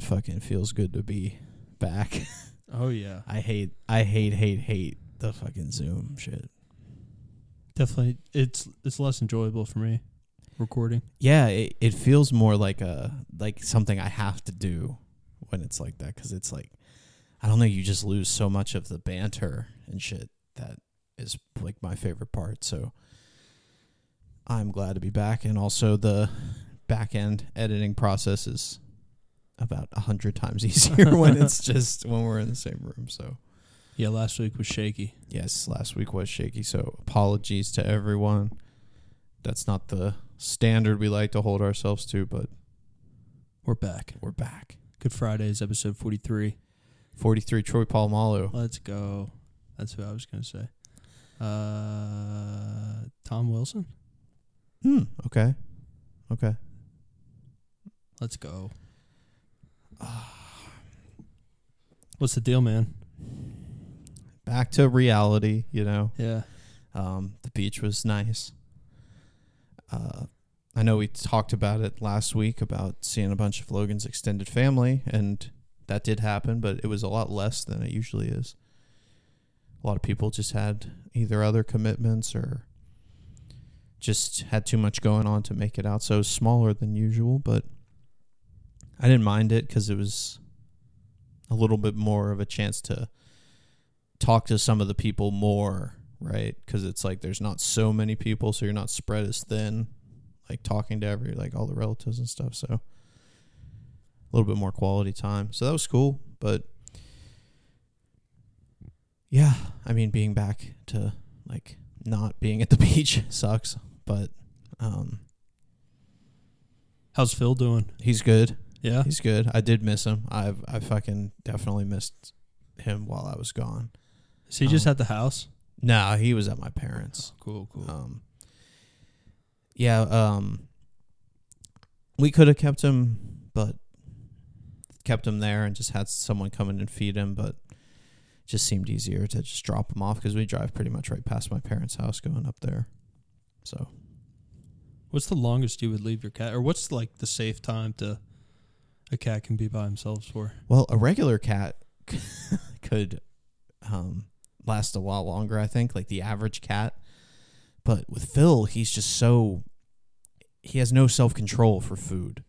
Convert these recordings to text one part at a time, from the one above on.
it fucking feels good to be back. Oh yeah, I hate, I hate, hate, hate the fucking Zoom shit. definitely. It's it's less enjoyable for me recording. Yeah, it, it feels more like a like something I have to do when it's like that because it's like I don't know. You just lose so much of the banter and shit that is like my favorite part. So I'm glad to be back, and also the back end editing process is about a hundred times easier when it's just when we're in the same room. So Yeah, last week was shaky. yes, last week was shaky. So apologies to everyone. That's not the standard we like to hold ourselves to, but We're back. we're back. Good Fridays, episode forty three. 43 Troy Polamalu. Let's go. That's what I was gonna say. Uh, Tom Wilson. Hmm. Okay. Okay. Let's go. What's the deal, man? Back to reality, you know. Yeah. Um, the beach was nice. Uh, I know we talked about it last week about seeing a bunch of Logan's extended family, and that did happen, but it was a lot less than it usually is. A lot of people just had either other commitments or just had too much going on to make it out. So it was smaller than usual, but I didn't mind it because it was a little bit more of a chance to talk to some of the people more, right? Because it's like there's not so many people, so you're not spread as thin, like talking to every like all the relatives and stuff. So a little bit more quality time. So that was cool, but yeah, I mean, being back to like not being at the beach sucks, but um, How's Phil doing? he's good. Yeah. He's good. I did miss him. I've I fucking definitely missed him while I was gone. Is he just Um, at the house? No, he was at my parents'. Cool, cool. Um, yeah, um, we could have kept him, but kept him there and just had someone come in and feed him. But it just seemed easier to just drop him off because we drive pretty much right past my parents' house going up there. So What's the longest you would leave your cat, or what's like the safe time to a cat can be by himself for? Well, a regular cat could um, last a while longer, I think, like the average cat. But with Phil, he's just so he has no self control for food.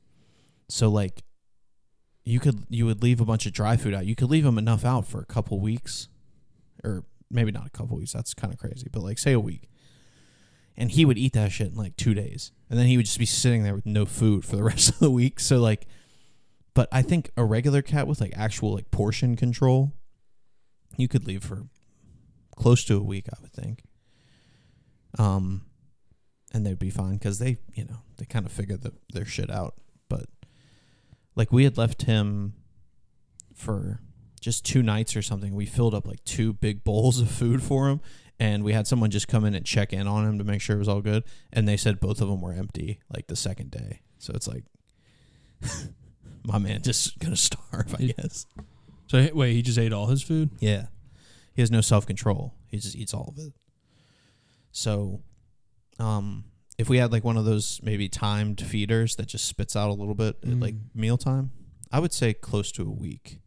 So like you could you would leave a bunch of dry food out. You could leave him enough out for a couple weeks or maybe not a couple weeks. That's kind of crazy, but like say a week. And he would eat that shit in like 2 days. And then he would just be sitting there with no food for the rest of the week. So like but I think a regular cat with like actual like portion control, you could leave for close to a week, I would think. Um, and they'd be fine because they, you know, they kind of figure the, their shit out. But like we had left him for just two nights or something. We filled up like two big bowls of food for him, and we had someone just come in and check in on him to make sure it was all good. And they said both of them were empty like the second day. So it's like. my man just gonna starve, I guess. So wait, he just ate all his food. Yeah. He has no self control. He just eats all of it. So um if we had like one of those maybe timed feeders that just spits out a little bit at like Mm. mealtime, I would say close to a week.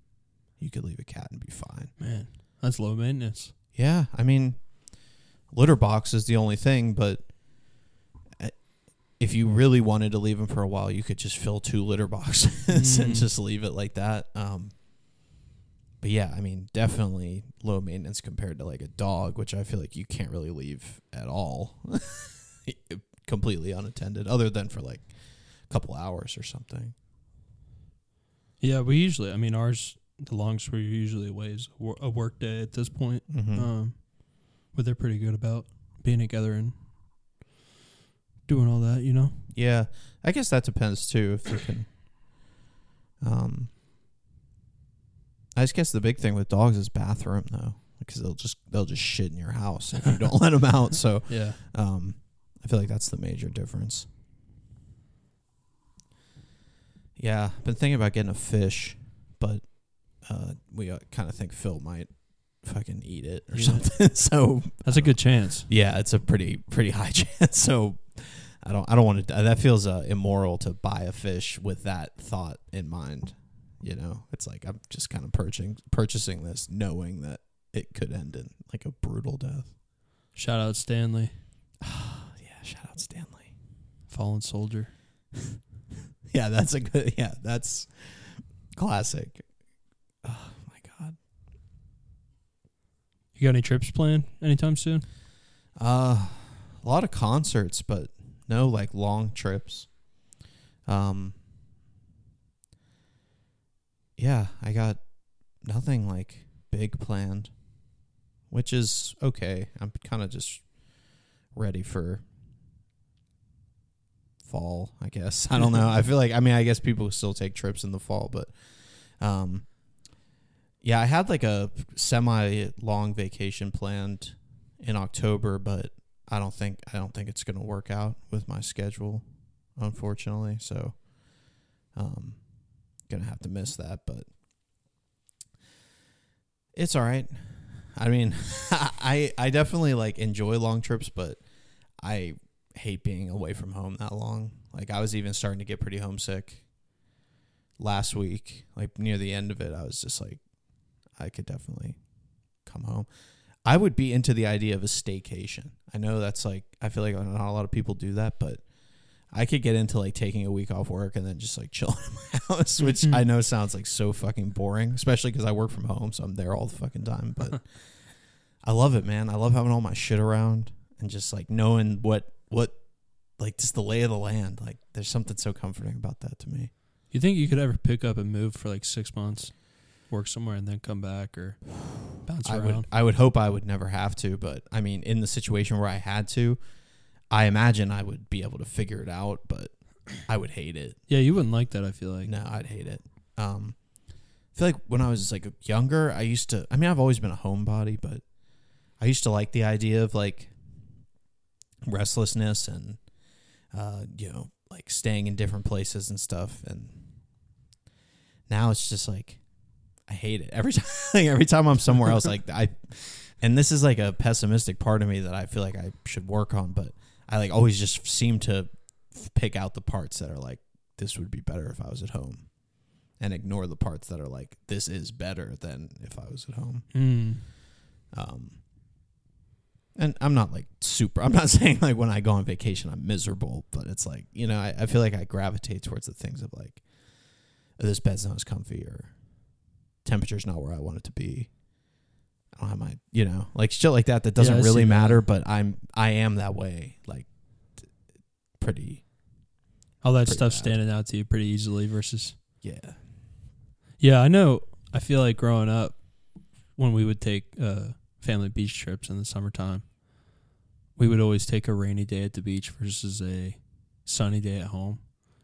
You could leave a cat and be fine. Man, that's low maintenance. Yeah, I mean, litter box is the only thing, but if you really wanted to leave them for a while, you could just fill two litter boxes and Mm. just leave it like that. Um, but yeah, I mean, definitely low maintenance compared to like a dog, which I feel like you can't really leave at all, completely unattended, other than for like a couple hours or something. Yeah, we usually. I mean, ours the longest we're usually away is a a work day at this point. Mm-hmm. Um, but they're pretty good about being together and doing all that. You know. Yeah, I guess that depends too if they can. Um, I just guess the big thing with dogs is bathroom though, because they'll just they'll just shit in your house if you don't let them out. So, Yeah. um, I feel like that's the major difference. Yeah, I've been thinking about getting a fish, but uh, we uh, kind of think Phil might fucking eat it or Yeah. something. so That's a good chance. yeah, it's a pretty pretty high chance. So I don't. I don't want to. That feels uh, immoral to buy a fish with that thought in mind. You know, it's like I'm just kind of purchasing purchasing this, knowing that it could end in like a brutal death. Shout out Stanley, yeah, shout out Stanley. fallen soldier. Yeah, that's a good. Yeah, that's classic. Oh my god. You got any trips planned anytime soon? Uh, a lot of concerts, but no like long trips. Um. Yeah, I got nothing like big planned, which is okay. I'm kind of just ready for fall, I guess. I don't know. I feel like I mean, I guess people still take trips in the fall, but um yeah, I had like a semi long vacation planned in October, but I don't think I don't think it's going to work out with my schedule, unfortunately. So, um, gonna have to miss that, but it's all right. I mean, I I definitely like enjoy long trips, but I hate being away from home that long. Like I was even starting to get pretty homesick last week. Like near the end of it, I was just like, I could definitely come home. I would be into the idea of a staycation. I know that's like I feel like not a lot of people do that, but I could get into like taking a week off work and then just like chilling in my house, which Mhm. I know sounds like so fucking boring, especially because I work from home, so I'm there all the fucking time. But I love it, man. I love having all my shit around and just like knowing what what like just the lay of the land. Like there's something so comforting about that to me. You think you could ever pick up and move for like six months, work somewhere, and then come back or bounce I around? would I would hope I would never have to, but I mean, in the situation where I had to, I imagine I would be able to figure it out, but I would hate it. yeah, you wouldn't like that. I feel like. No, I'd hate it. Um, I feel like when I was like younger, I used to. I mean, I've always been a homebody, but I used to like the idea of like restlessness and uh, you know, like staying in different places and stuff. And now it's just like I hate it every time. Like, every time I'm somewhere else, like I. And this is like a pessimistic part of me that I feel like I should work on, but I like always just seem to pick out the parts that are like this would be better if I was at home, and ignore the parts that are like this is better than if I was at home. Mm. Um, and I'm not like super. I'm not saying like when I go on vacation I'm miserable, but it's like you know I, I feel like I gravitate towards the things of like oh, this bed's not as comfy or temperature's not where I want it to be. I don't have my you know like shit like that that doesn't Yeah, really that. matter, but I'm I am that way like t- pretty All that Pretty stuff bad. standing out to you pretty easily versus. yeah Yeah, I know. I feel like growing up, when we would take uh, family beach trips in the summertime, we would always take a rainy day at the beach versus a sunny day at home,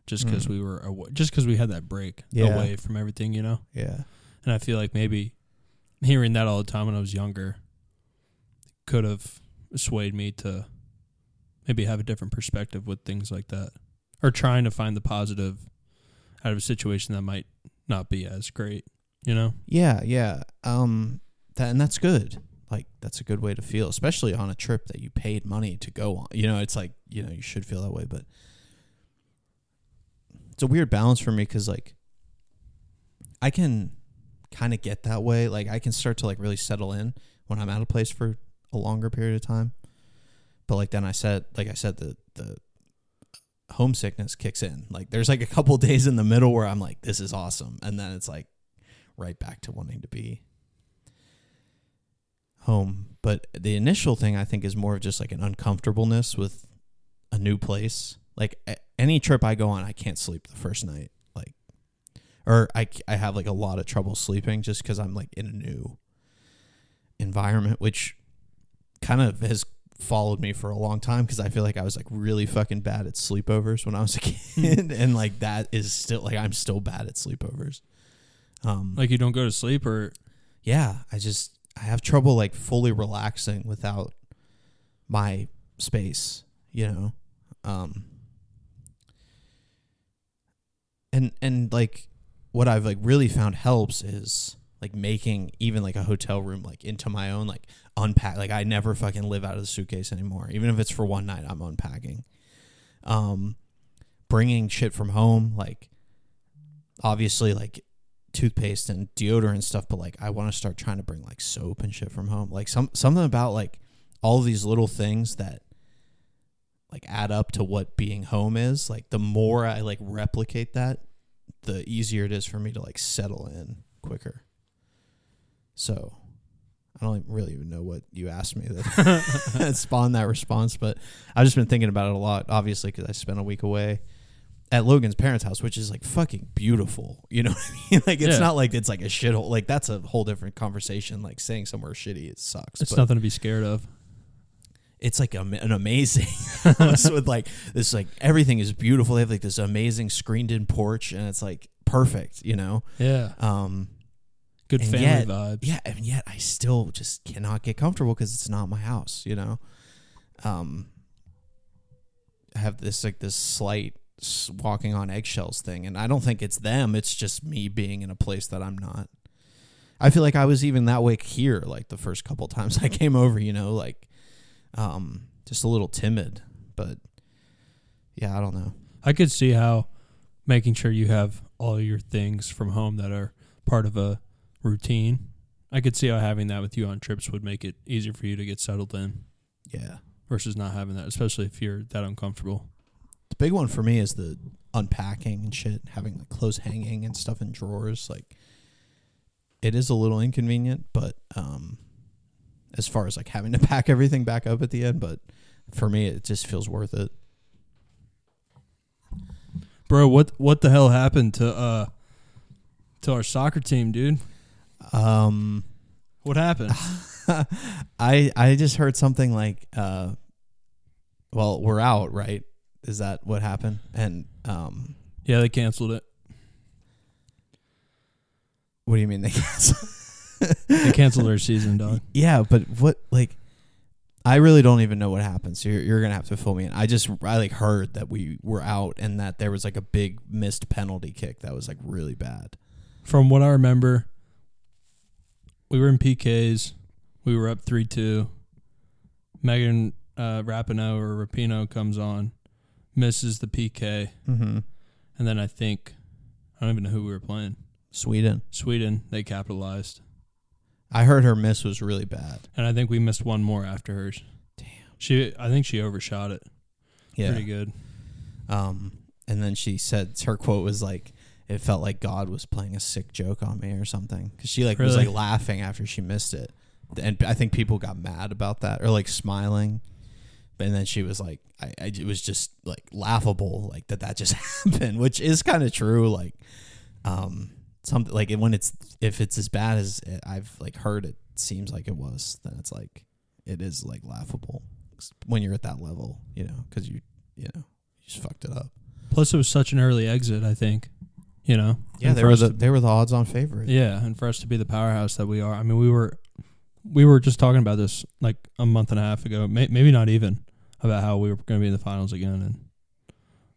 just because Mm. we were aw- just because we had that break Yeah. away from everything, you know. yeah And I feel like maybe hearing that all the time when I was younger could have swayed me to maybe have a different perspective with things like that, or trying to find the positive out of a situation that might not be as great, you know. Yeah, yeah. Um that and that's good. Like that's a good way to feel, especially on a trip that you paid money to go on. You know, it's like, you know, you should feel that way, but it's a weird balance for me cuz like I can kind of get that way. Like I can start to like really settle in when I'm at a place for a longer period of time. But like then I said, like I said the the homesickness kicks in. Like there's like a couple days in the middle where I'm like this is awesome and then it's like right back to wanting to be home. But the initial thing I think is more of just like an uncomfortableness with a new place. Like any trip I go on, I can't sleep the first night. Or I have like a lot of trouble sleeping just because I'm like in a new environment, which kind of has followed me for a long time because I feel like I was like really fucking bad at sleepovers when I was a kid, and like that is still like I'm still bad at sleepovers. Um, Like you don't go to sleep or yeah, I just I have trouble like fully relaxing without my space, you know. Um and and like what I've like really found helps is like making even like a hotel room like into my own like unpack like I never fucking live out of the suitcase anymore. Even if it's for one night, I'm unpacking. Um, bringing shit from home, like obviously like toothpaste and deodorant and stuff, but like I want to start trying to bring like soap and shit from home. Like some something about like all these little things that like add up to what being home is. Like the more I like replicate that, the easier it is for me to like settle in quicker. So I don't really even know what you asked me that, that spawned that response, but I've just been thinking about it a lot, obviously, because I spent a week away at Logan's parents' house, which is like fucking beautiful. You know what I mean? Like it's Yeah. not like it's like a shithole. Like that's a whole different conversation. Like saying somewhere shitty, it sucks. It's nothing to be scared of. It's like a, an amazing house with like this like everything is beautiful. They have like this amazing screened in porch, and it's like perfect. You know. Yeah. Um, Good family yet- vibes. yeah, and yet I still just cannot get comfortable because it's not my house, you know. Um, I have this like this slight walking on eggshells thing, and I don't think it's them. It's just me being in a place that I'm not. I feel like I was even that way here, like the first couple times I came over, you know, like, um, just a little timid, but yeah, I don't know. I could see how making sure you have all your things from home that are part of a routine. I could see how having that with you on trips would make it easier for you to get settled in Yeah, versus not having that, especially if you're that uncomfortable. the big one for me is the unpacking and shit, having like clothes hanging and stuff in drawers. Like, it is a little inconvenient, but um, as far as like having to pack everything back up at the end, but for me, it just feels worth it. Bro, what what the hell happened to uh to our soccer team, dude? Um, What happened? I I just heard something like, uh, well, we're out, right? Is that what happened? And um, yeah, they canceled it. what do you mean they canceled? They canceled their season, dog. Yeah, but what like I really don't even know what happened. So you're, you're gonna have to fill me in. I just I like heard that we were out and that there was like a big missed penalty kick that was like really bad. From what I remember, we were in PKs. We were up three two. Megan uh, Rapinoe or Rapino comes on, misses the PK, Mm-hmm. and then I think I don't even know who we were playing. Sweden. Sweden, they capitalized, I heard her miss was really bad. and I think we missed one more after hers. Damn. She, I think she overshot it. Yeah. Pretty good. Um, and then she said her quote was like, "It felt like God was playing a sick joke on me or something." Because she like was like laughing after she missed it, and I think people got mad about that or like smiling. And then she was like, I, I it was just like laughable, like that that just happened, which is kind of true. Like, um, something like when it's if it's as bad as it, I've like heard it seems like it was, then it's like it is like laughable when you're at that level, you know, because you you know you just fucked it up. Plus, it was such an early exit. I think, you know. Yeah, And they for were the to- they were the odds on favorite. Yeah, and for us to be the powerhouse that we are, I mean, we were, we were just talking about this like a month and a half ago, may, maybe not even, about how we were going to be in the finals again and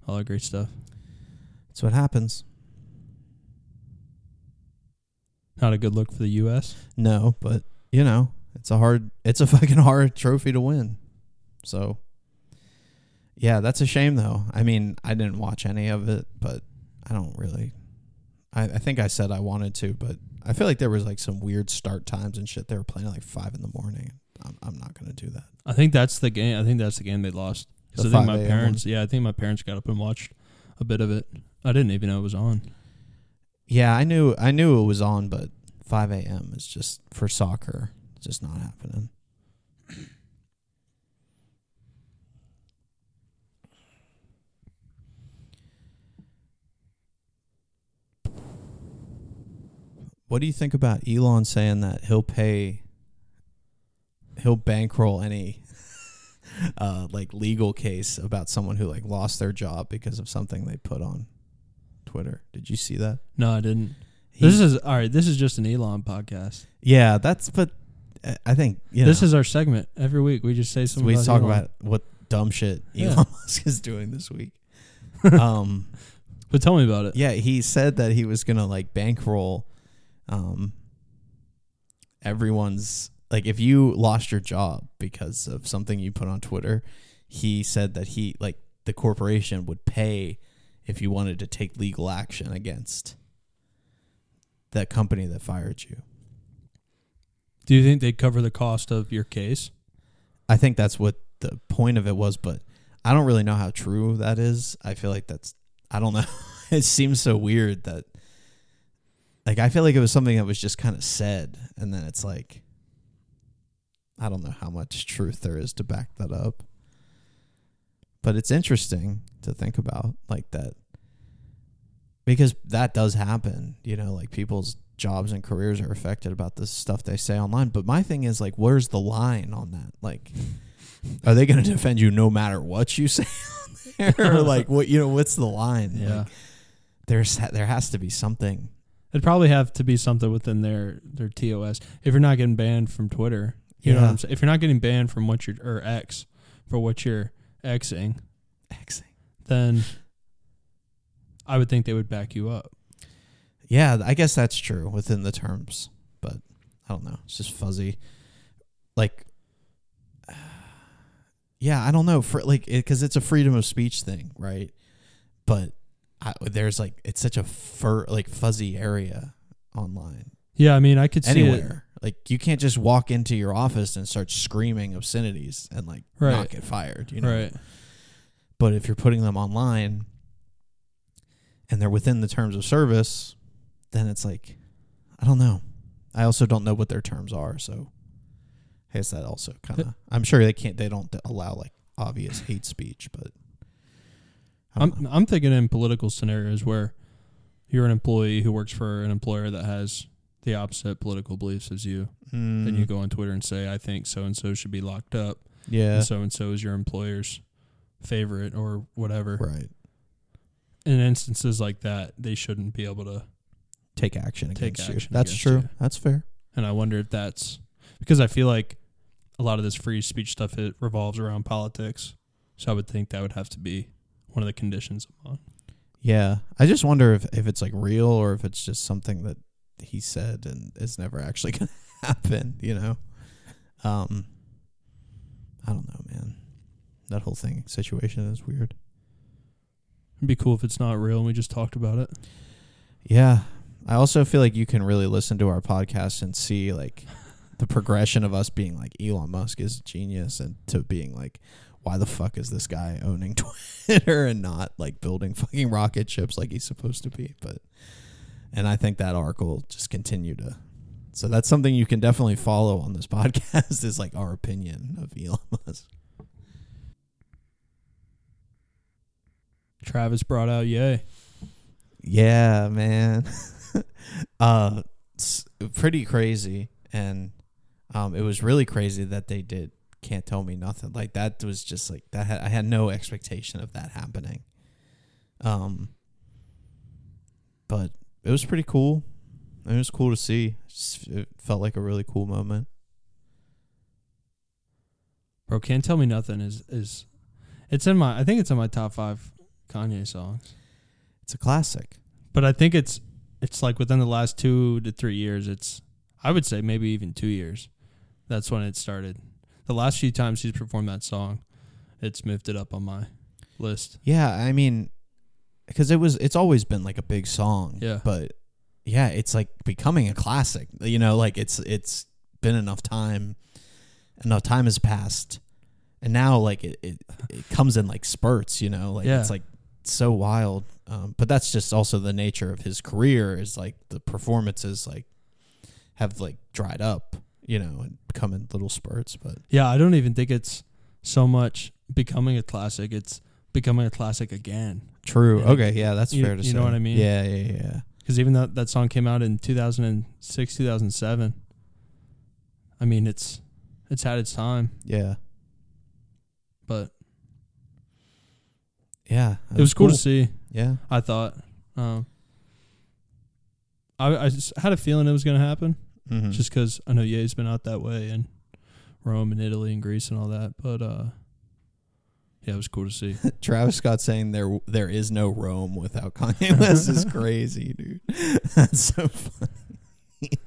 all that great stuff. That's what happens. Not a good look for the U.S. No, but you know, it's a hard it's a fucking hard trophy to win. So yeah, that's a shame though. I mean, I didn't watch any of it, but I don't really I, I think I said I wanted to, but I feel like there was like some weird start times and shit. They were playing at like five in the morning. I'm I'm not gonna do that. I think that's the game. I think that's the game they lost. 'Cause The I think my parents, yeah, I think my parents got up and watched a bit of it. I didn't even know it was on. Yeah, I knew I knew it was on, but five AM is just for soccer, it's just not happening. What do you think about Elon saying that he'll pay he'll bankroll any uh like legal case about someone who like lost their job because of something they put on Twitter? Did you see that? No, I didn't. He- this is all right. This is just an Elon podcast. Yeah, that's but uh, I think you know, This is our segment every week. We just say something. we about talk Elon. about what dumb shit Yeah. Elon Musk is doing this week. um, But tell me about it. yeah, he said that he was gonna like bankroll, um, everyone's like if you lost your job because of something you put on Twitter, he said that he like the corporation would pay if you wanted to take legal action against that company that fired you. Do you think they'd cover the cost of your case? I think that's what the point of it was, but I don't really know how true that is. I feel like that's I don't know. it seems so weird that like I feel like it was something that was just kind of said and then it's like I don't know how much truth there is to back that up. But it's interesting to think about like that because that does happen, you know, like people's jobs and careers are affected about the stuff they say online. But my thing is like where's the line on that? Like are they going to defend you no matter what you say on there or like what you know what's the line? Yeah. Like, there's there has to be something. It'd probably have to be something within their their TOS. If you're not getting banned from Twitter, you know what I'm saying. If you're not getting banned from what you're or X for what you're Xing, Xing. Then I would think they would back you up. Yeah, I guess that's true within the terms, but I don't know. It's just fuzzy. Like, yeah, I don't know for like because it's a freedom of speech thing, right? But I, there's like it's such a fur like fuzzy area online Yeah, I mean, I could see it. anywhere. Like you can't just walk into your office and start screaming obscenities and like not get fired, you know. Right. But if you're putting them online and they're within the terms of service, then it's like, I don't know. I also don't know what their terms are, so I guess that also kind of. I'm sure they can't. They don't allow like obvious hate speech, but I'm know. I'm thinking in political scenarios where you're an employee who works for an employer that has the opposite political beliefs as you, and Mm, you go on Twitter and say, "I think so and so should be locked up," yeah, so and so is your employer's favorite or whatever. right. In instances like that, they shouldn't be able to. Take action Take against you. action That's against true. you. That's fair. And I wonder if that's because I feel like a lot of this free speech stuff it revolves around politics. So I would think that would have to be one of the conditions I'm. Yeah, I just wonder if if it's like real or if it's just something that he said and is never actually going to happen. You know, um, I don't know, man. That whole thing situation is weird. It'd be cool if it's not real and we just talked about it. Yeah, I also feel like you can really listen to our podcast and see like the progression of us being like Elon Musk is a genius and to being like. Why the fuck is this guy owning Twitter and not like building fucking rocket ships like he's supposed to be? But and I think that arc will just continue to. So that's something you can definitely follow on this podcast is like our opinion of Elon Musk. Travis brought out Yay. Yeah, man. uh, pretty crazy, and um, it was really crazy that they did. Can't tell me nothing. Like that was just like that. Had, I had no expectation of that happening. Um, but it was pretty cool. It was cool to see. It felt like a really cool moment. Bro, can't tell me nothing is is it's in my I think it's in my top five Kanye songs. It's a classic. But I think it's it's like within the last two to three years, it's I would say maybe even two years. That's when it started. The last few times he's performed that song, it's moved it up on my list. Yeah, I mean, because it was, it's always been like a big song. Yeah. But yeah, it's like becoming a classic. You know, like it's it's been enough time, enough time has passed, and now like it it, it comes in like spurts. You know, like Yeah. it's like so wild. Um, but that's just also the nature of his career. Is like the performances like have like dried up. You know, and come in little spurts. But Yeah, I don't even think it's so much becoming a classic. It's becoming a classic again. true. Okay, yeah, that's You- fair to you say. You know what I mean? Yeah, yeah, yeah. Because even though that song came out in 2006, 2007, I mean, it's it's had its time, Yeah. but Yeah, it was cool, to see. Yeah, I thought. Um, I I just had a feeling it was going to happen, mm-hmm. just because I know Ye's been out that way and Rome and Italy and Greece and all that. But uh, yeah, it was cool to see. Travis Scott saying there there is no Rome without Kanye West is crazy, dude. That's so funny.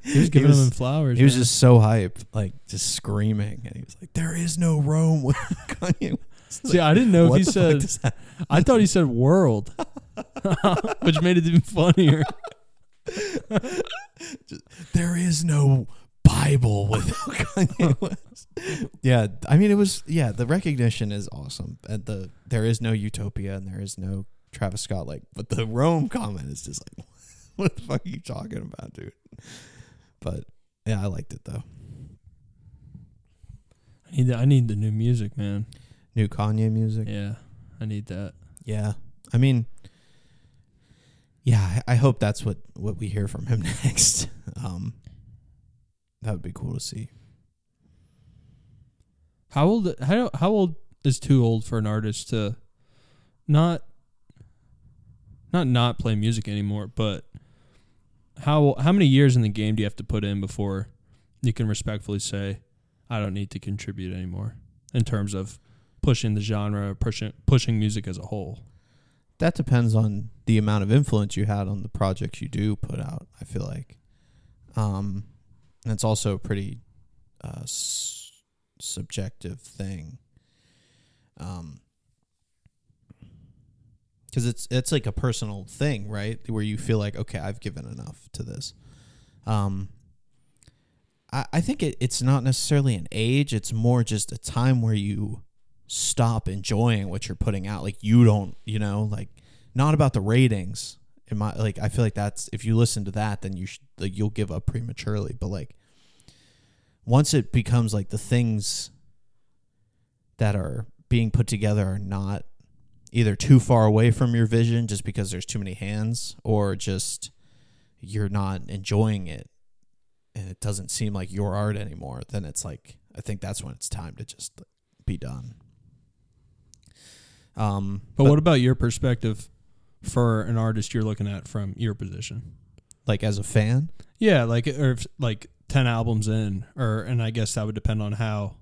He was giving him flowers. He was just so hype, like just screaming, and he was like, "There is no Rome without Kanye." See, I didn't know if he said. I thought he said world, which made it even funnier. there is no Bible without Kanye West. yeah, I mean it was yeah, the recognition is awesome. And the there is no utopia and there is no Travis Scott like but the Rome comment is just like what the fuck are you talking about, dude? But yeah, I liked it though. I need, the, I need the new music, man. New Kanye music. Yeah, I need that. Yeah. I mean yeah, I I hope that's what what we hear from him next. Um that would be cool to see. How old? How how old is too old for an artist to not not not play music anymore? But how how many years in the game do you have to put in before you can respectfully say, I don't need to contribute anymore in terms of pushing the genre, pushing pushing music as a whole? that depends on the amount of influence you had on the projects you do put out. I feel like, um, and it's also a pretty uh, s- subjective thing, um, because it's it's like a personal thing, right? Where you feel like, okay, I've given enough to this. Um, I I think it, it's not necessarily an age; it's more just a time where you stop enjoying what you're putting out. Like you don't, you know, like not about the ratings. In my like, I feel like that's if you listen to that, then you should like you'll give up prematurely. But like once it becomes like the things that are being put together are not either too far away from your vision just because there's too many hands or just you're not enjoying it and it doesn't seem like your art anymore then it's like i think that's when it's time to just be done um But, what about your perspective for an artist you're looking at from your position? like as a fan Yeah, like or if, like ten albums in, or and I guess that would depend on how.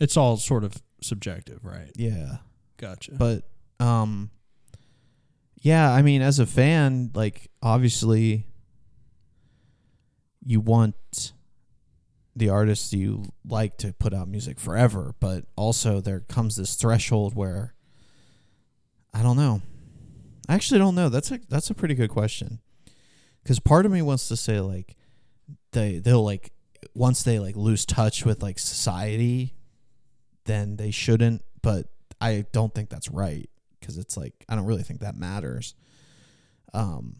It's all sort of subjective, right? yeah Gotcha. but um yeah i mean as a fan like obviously you want the artists you like to put out music forever but also there comes this threshold where i don't know i actually don't know that's a that's a pretty good question because part of me wants to say like they they'll like once they like lose touch with like society then they shouldn't but I don't think that's right because it's like I don't really think that matters. Um,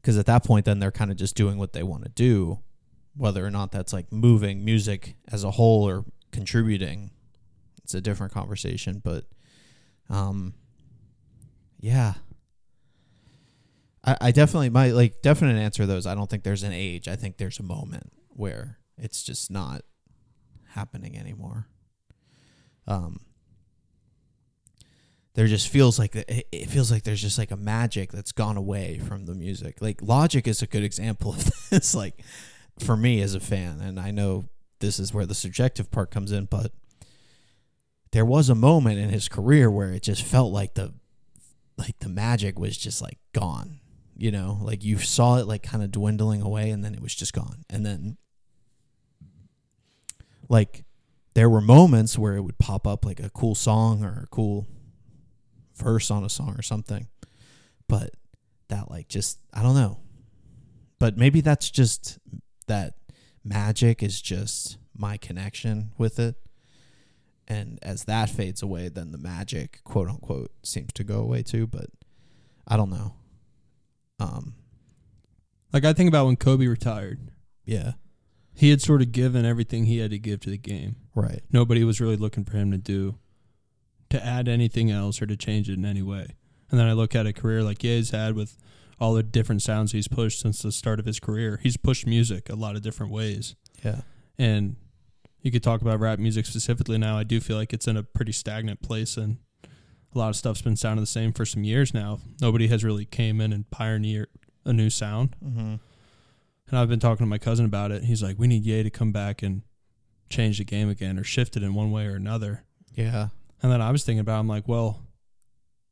because at that point, then they're kind of just doing what they want to do, whether or not that's like moving music as a whole or contributing. It's a different conversation, but, um, yeah. I, I definitely my like definite answer those. I don't think there's an age. I think there's a moment where it's just not happening anymore um there just feels like it feels like there's just like a magic that's gone away from the music like logic is a good example of this like for me as a fan and i know this is where the subjective part comes in but there was a moment in his career where it just felt like the like the magic was just like gone you know? Like you saw it like kind of dwindling away and then it was just gone. And then like there were moments where it would pop up like a cool song or a cool verse on a song or something but that like just i don't know. But maybe that's just that magic is just my connection with it and as that fades away then the magic quote unquote seems to go away too but i don't know um like I think about when Kobe retired, yeah he had sort of given everything he had to give to the game. right Nobody was really looking for him to do to add anything else or to change it in any way. And then I look at a career like Ye's had with all the different sounds he's pushed since the start of his career. He's pushed music a lot of different ways. yeah and you could talk about rap music specifically now. I do feel like it's in a pretty stagnant place, and a lot of stuff's been sounding the same for some years now. Nobody has really came in and pioneered a new sound. mm-hmm. And I've been talking to my cousin about it. He's like, "We need Ye to come back and change the game again, or shift it in one way or another." yeah And then I was thinking about, it, I'm like, well,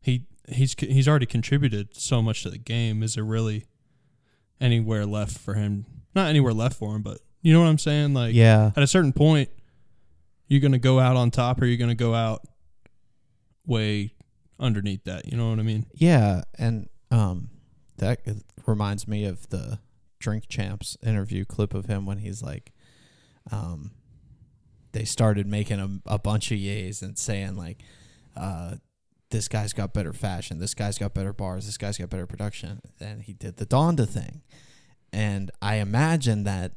he he's he's already contributed so much to the game. Is there really anywhere left for him? Not anywhere left for him, but you know what I'm saying? Like, yeah at a certain point, you're gonna go out on top, or you're gonna go out way underneath that? You know what I mean? Yeah, and um, that reminds me of the Drink Champs interview clip of him when he's like, um, they started making a, a bunch of yays and saying like, uh, this guy's got better fashion, this guy's got better bars, this guy's got better production. And he did the Donda thing, and I imagine that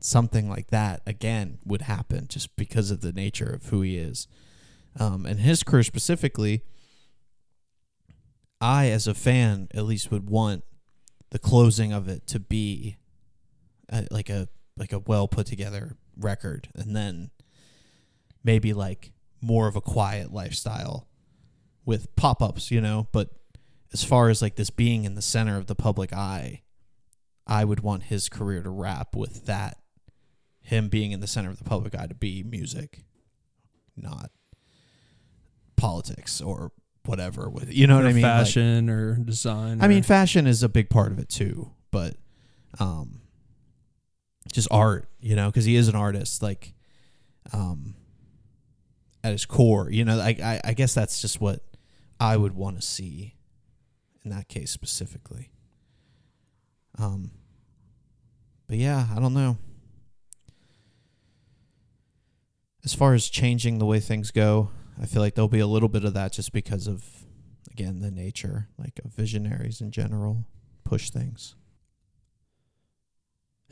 something like that again would happen just because of the nature of who he is, um, and his career specifically. I, as a fan, at least would want the closing of it to be a, like a like a well put together record, and then maybe like more of a quiet lifestyle with pop ups, you know. But as far as like this being in the center of the public eye, I would want his career to wrap with that. Him being in the center of the public eye to be music, not politics or whatever with you know what I mean? Like- Fashion or design. I mean, fashion is a big part of it too, but um, just art, you know, because he is an artist, like, um, at his core, you know. I, I I guess that's just what I would want to see in that case specifically. Um, but yeah, I don't know. As far as changing the way things go, I feel like there'll be a little bit of that just because of again the nature like of visionaries in general push things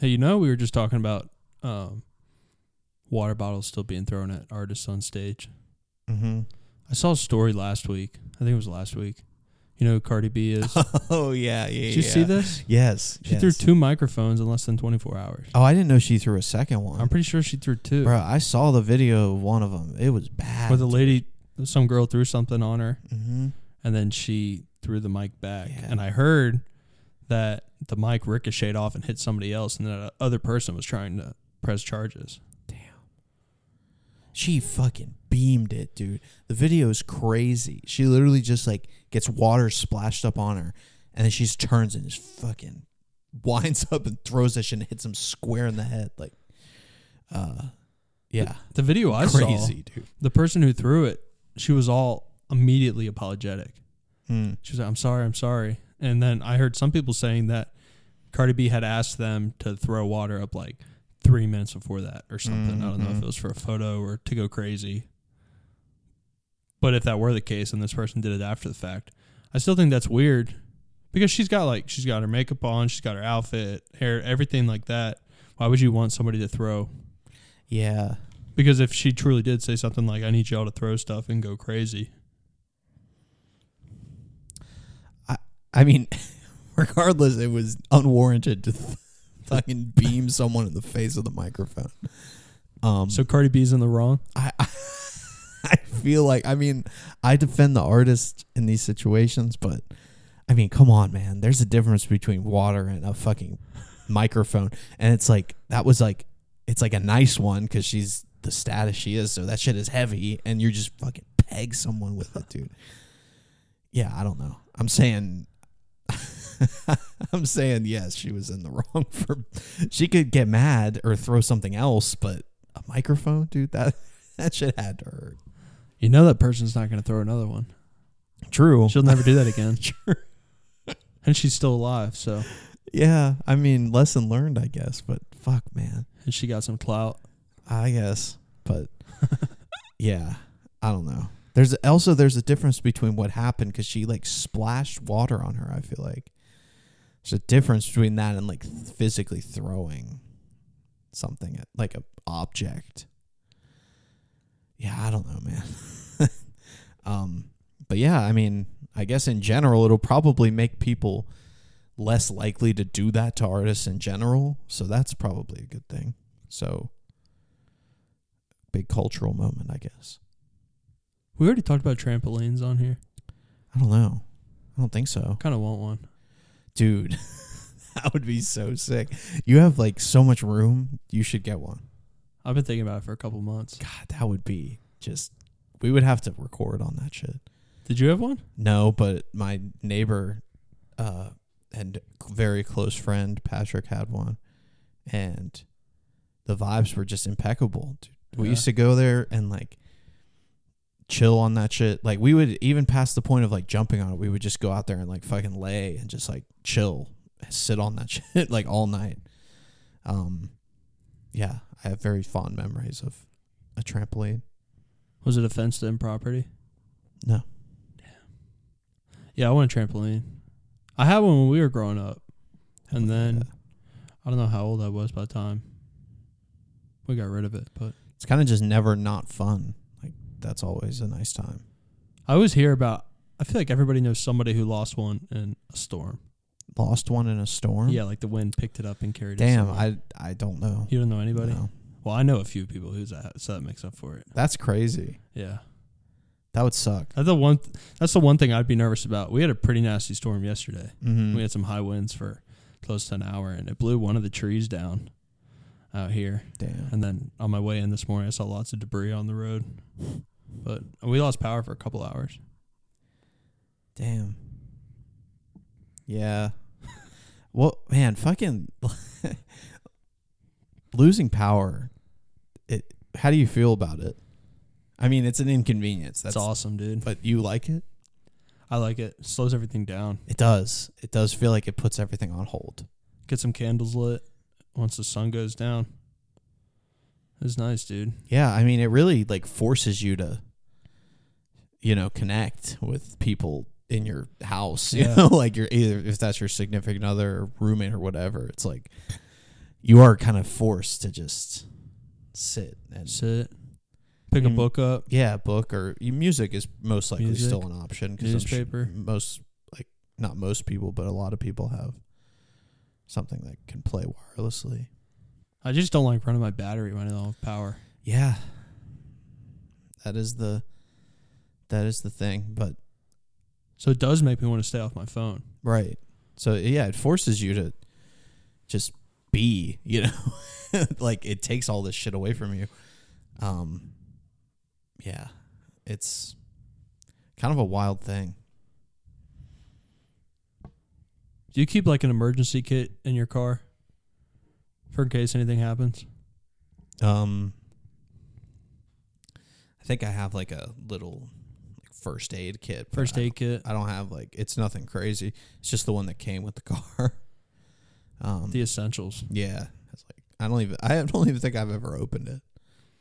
hey, you know, we were just talking about um, water bottles still being thrown at artists on stage. mm-hmm. I saw a story last week. I think it was last week. You know who Cardi B is? oh yeah yeah Did you see this? yes She threw two microphones in less than 24 hours. oh i didn't know she threw a second one I'm pretty sure she threw two. bro i saw the video of one of them it was bad Where the lady, some girl threw something on her, mm-hmm. and then she threw the mic back. Yeah. And I heard that the mic ricocheted off and hit somebody else, and that other person was trying to press charges. Damn. She fucking beamed it dude the video is crazy she literally just like gets water splashed up on her and then she just turns and just fucking winds up and throws that shit and hits him square in the head like uh yeah The video I saw, crazy dude the person who threw it, she was all immediately apologetic. Hmm. She was like, "I'm sorry, I'm sorry." And then I heard some people saying that Cardi B had asked them to throw water up like three minutes before that or something. I don't know if Mhm. it was for a photo or to go crazy. But if that were the case and this person did it after the fact, I still think that's weird because she's got like she's got her makeup on, she's got her outfit, hair, everything like that. Why would you want somebody to throw? yeah Because if she truly did say something like "I need y'all to throw stuff and go crazy," I I mean, regardless, it was unwarranted to fucking beam someone in the face of the microphone. Um, so Cardi B's in the wrong. I, I feel like I mean I defend the artist in these situations, but I mean, come on, man. There's a difference between water and a fucking microphone, and it's like that was like it's like a nice one because she's the status she is, so that shit is heavy, and you're just fucking peg someone with it, dude. Yeah, I don't know. I'm saying. I'm saying yes, she was in the wrong for she could get mad or throw something else, but a microphone, dude, that that shit had to hurt. You know that person's not going to throw another one. True. She'll never do that again. True. And she's still alive, so Yeah, I mean, lesson learned, I guess. But fuck, man, and she got some clout. I guess. But yeah, I don't know. There's also there's a difference between what happened because she like splashed water on her. I feel like there's a difference between that and like physically throwing something at like a object. Yeah, I don't know, man. um, but yeah, I mean, I guess in general, it'll probably make people less likely to do that to artists in general. So that's probably a good thing. So big cultural moment, I guess. We already talked about trampolines on here. I don't know. I don't think so. Kind of want one. Dude, that would be so sick. You have like so much room. You should get one. I've been thinking about it for a couple months. God, that would be just we would have to record on that shit. Did you have one? No, but my neighbor uh and very close friend Patrick had one and the vibes were just impeccable. Dude. We Yeah. used to go there and like chill on that shit. Like we would even past the point of like jumping on it. We would just go out there and like fucking lay and just like chill, sit on that shit like all night. Um, yeah, I have very fond memories of a trampoline. Was it a fenced in property? No, Yeah, I want a trampoline. I had one when we were growing up, and then Yeah. I don't know how old I was by the time we got rid of it. But it's kind of just never not fun. Like that's always a nice time. I always hear about. I feel like everybody knows somebody who lost one in a storm. Lost one in a storm. Yeah, like the wind picked it up and carried it. Damn. I I don't know. you don't know anybody. No. Well, I know a few people who's that, so that makes up for it. That's crazy. Yeah, That would suck. that's the one. That's the one thing I'd be nervous about. We had a pretty nasty storm yesterday. Mm-hmm. We had some high winds for close to an hour, and it blew one of the trees down out here. Damn. And then on my way in this morning, I saw lots of debris on the road. But we lost power for a couple hours. Damn. Yeah. Well, man, fucking losing power. It. How do you feel about it? I mean, it's an inconvenience. That's That's awesome, dude. But you like it? I like it. Slows everything down. It does. It does feel like it puts everything on hold. Get some candles lit once the sun goes down. It's nice, dude. Yeah, I mean, it really like forces you to, you know, connect with people in your house. You Yeah. know, like you're either if that's your significant other, or roommate, or whatever. It's like you are kind of forced to just sit and Sit. Pick a Mm. book up. yeah, book or music is most likely Music, still an option because newspaper. most like not most people, but a lot of people have something that can play wirelessly. I just don't like running my battery when I don't have power. Yeah. That is the that is the thing, but So it does make me want to stay off my phone. right. So yeah, it forces you to just be, you know. like it takes all this shit away from you. Um yeah. It's kind of a wild thing. Do you keep like an emergency kit in your car for in case anything happens? Um I think I have like a little first aid kit. First I aid kit, I don't have like it's nothing crazy. It's just the one that came with the car. Um, the essentials. yeah, it's like I don't even I don't even think I've ever opened it,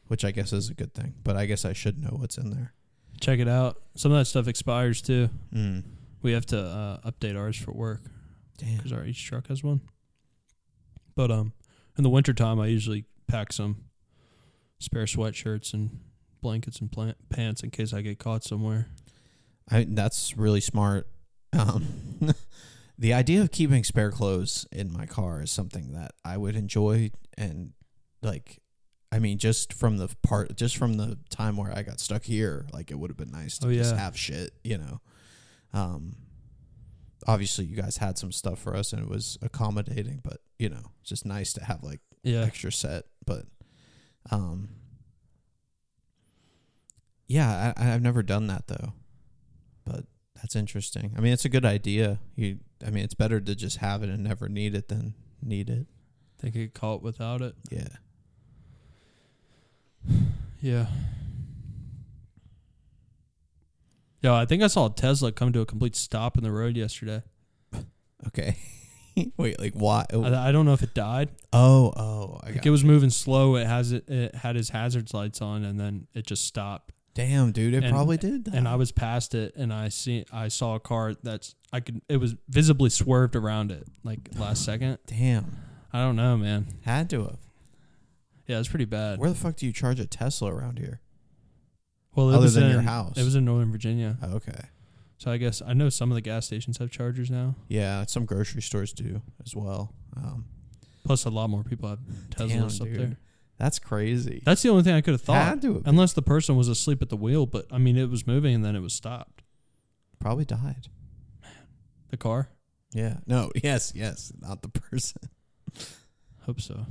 which I guess is a good thing. But I guess I should know what's in there. Check it out. Some of that stuff expires too. Mm. We have to uh, update ours for work Damn. because our each truck has one. But um, in the wintertime, I usually pack some spare sweatshirts and blankets and plant pants in case I get caught somewhere. I that's really smart. Um, the idea of keeping spare clothes in my car is something that I would enjoy and like. I mean, just from the part, just from the time where I got stuck here, like it would have been nice to Oh, just yeah. have shit, you know. Um, obviously, you guys had some stuff for us and it was accommodating, but you know, it's just nice to have like Yeah, extra set. But, um, yeah, I, I've never done that though. But that's interesting. I mean, it's a good idea. You, I mean, it's better to just have it and never need it than need it. they could get caught without it. Yeah. Yeah. Yo, I think I saw a Tesla come to a complete stop in the road yesterday. Okay. Wait, like why? I, I don't know if it died. oh, oh, I Like got it was moving slow. It has it, it had his hazards lights on, and then it just stopped. Damn, dude, it And- probably did that. And I was past it, and I see I saw a car that's I could. It was visibly swerved around it like last second. Damn, I don't know, man. had to have. Yeah, it's pretty bad. Where the fuck do you charge a Tesla around here? well, it other was than in, your house? It was in Northern Virginia, Oh, okay. so I guess I know some of the gas stations have chargers now. Yeah, some grocery stores do as well. Um, Plus, a lot more people have Teslas Damn, up dude. there. That's crazy. That's the only thing I could have thought. Had to have been. Unless the person was asleep at the wheel, but I mean, it was moving and then it was stopped. probably died. The car? Yeah. No. Yes. Yes. Not the person. Hope so.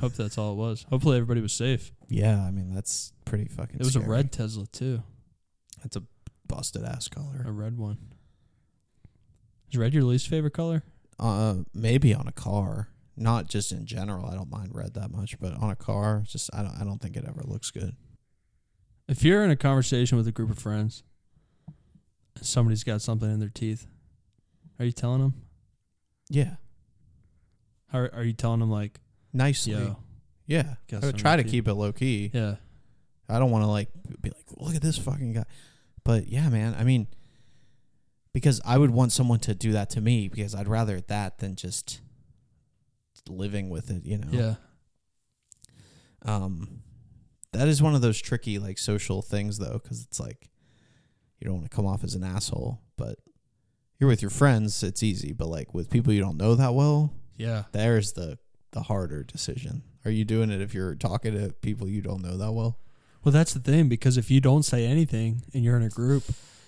Hope that's all it was. Hopefully, everybody was safe. Yeah. I mean, that's pretty fucking. It was a scary. red Tesla, too. That's a busted ass color. A red one. Is red your least favorite color? Uh, maybe on a car, Not just in general. I don't mind red that much, but on a car, just I don't I don't think it ever looks good. If you're in a conversation with a group of friends, and somebody's got something in their teeth, are you telling them? Yeah. Are Are you telling them like, Nicely. yo, Yeah. I would try to keep it low key. yeah, I don't want to like be like, look at this fucking guy. But yeah, man. I mean, because I would want someone to do that to me because I'd rather that than just living with it. You know. yeah, Um, that is one of those tricky like social things though, because it's like you don't want to come off as an asshole, but you're with your friends, it's easy. But like with people you don't know that well, yeah. there's the the harder decision. Are you doing it if you're talking to people you don't know that well? Well, that's the thing because if you don't say anything and you're in a group,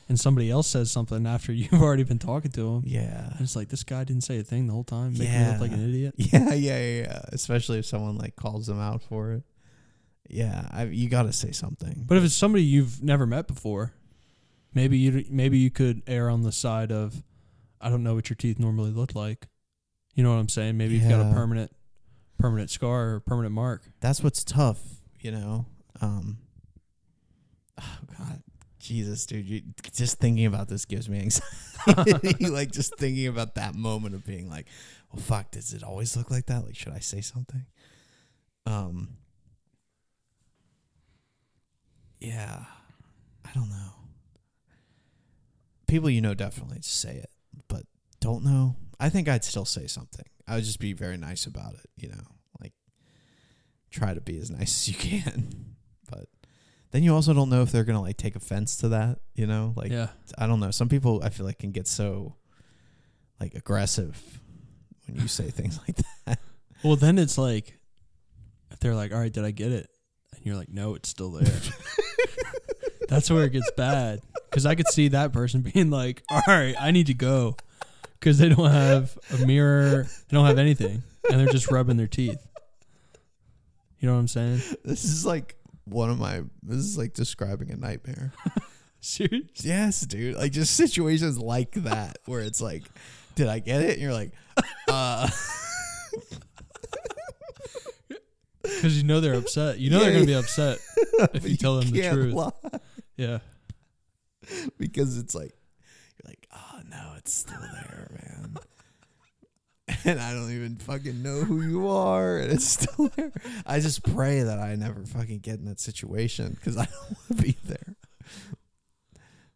and somebody else says something after you've already been talking to them, Yeah. and it's like this guy didn't say a thing the whole time, making me look like an idiot. Yeah, yeah, yeah, yeah. Especially if someone like calls them out for it. Yeah, I, you got to say something. But if it's somebody you've never met before, maybe you maybe you could err on the side of, I don't know what your teeth normally look like. You know what I'm saying? Maybe you've got a permanent permanent scar or permanent mark. that's what's tough, you know. Um, oh God, Jesus, dude, you, just thinking about this gives me anxiety. like just thinking about that moment of being like, well, fuck, does it always look like that? Like, should I say something? Um, yeah, I don't know. People you know definitely say it, but don't know. I think I'd still say something. I would just be very nice about it, you know, like try to be as nice as you can. Then you also don't know if they're gonna like take offense to that, you know? Like yeah, I don't know. Some people I feel like can get so like aggressive when you say things like that. Well, then it's like, if they're like, "All right, did I get it?" and you're like, "No, it's still there." That's where it gets bad because I could see that person being like, "All right, I need to go," because they don't have a mirror, they don't have anything, and they're just rubbing their teeth. You know what I'm saying? This is like one of my this is like describing a nightmare. Serious? yes, dude. Like just situations like that where it's like, did I get it? And you're like, uh Because you know they're upset. You know they're gonna be upset if but you tell them the truth. lie Yeah. because it's like you're like, oh no, it's still there, man. And I don't even fucking know who you are, and it's still there. I just pray that I never fucking get in that situation because I don't want to be there.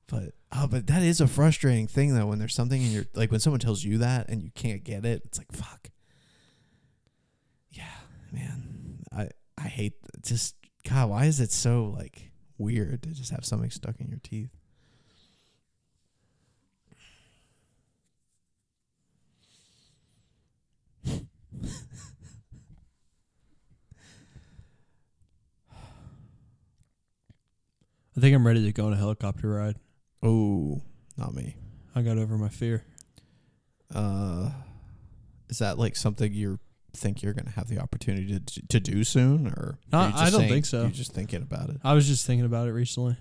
But oh, but that is a frustrating thing though when there's something in your like when someone tells you that and you can't get it. It's like fuck. Yeah, man. I I hate just God. Why is it so like weird to just have something stuck in your teeth? I think I'm ready to go on a helicopter ride. Oh, not me. I got over my fear. Uh, is that like something you think you're gonna have the opportunity to to do soon, or No, are you just I don't think so. You're just thinking about it. I was just thinking about it recently.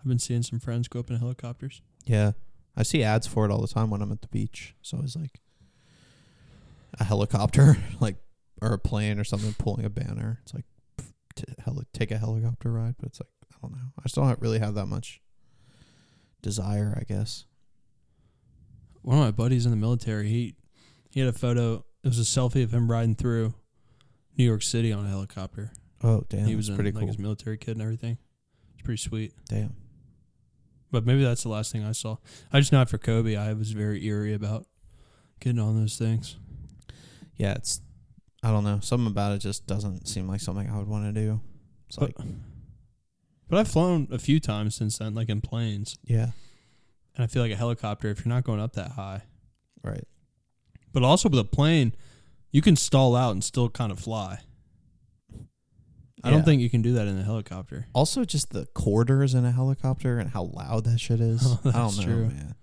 I've been seeing some friends go up in helicopters. Yeah, I see ads for it all the time when I'm at the beach. So it's like a helicopter, like or a plane or something pulling a banner. It's like t- heli- take a helicopter ride, but it's like I don't know. I still don't really have that much desire, I guess. One of my buddies in the military, he he had a photo. It was a selfie of him riding through New York City on a helicopter. Oh damn, he was in pretty like cool. his military kid and everything. It's pretty sweet. Damn. But maybe that's the last thing I saw. I just know for Kobe, I was very eerie about getting on those things. Yeah, it's I don't know. Something about it just doesn't seem like something I would want to do. It's like but I've flown a few times since then, like in planes, yeah, and I feel like a helicopter. If you're not going up that high, right. but also with a plane, you can stall out and still kind of fly. I Yeah. don't think you can do that in a helicopter. Also, just the quarters in a helicopter and how loud that shit is. Oh, I that's don't know, true. man.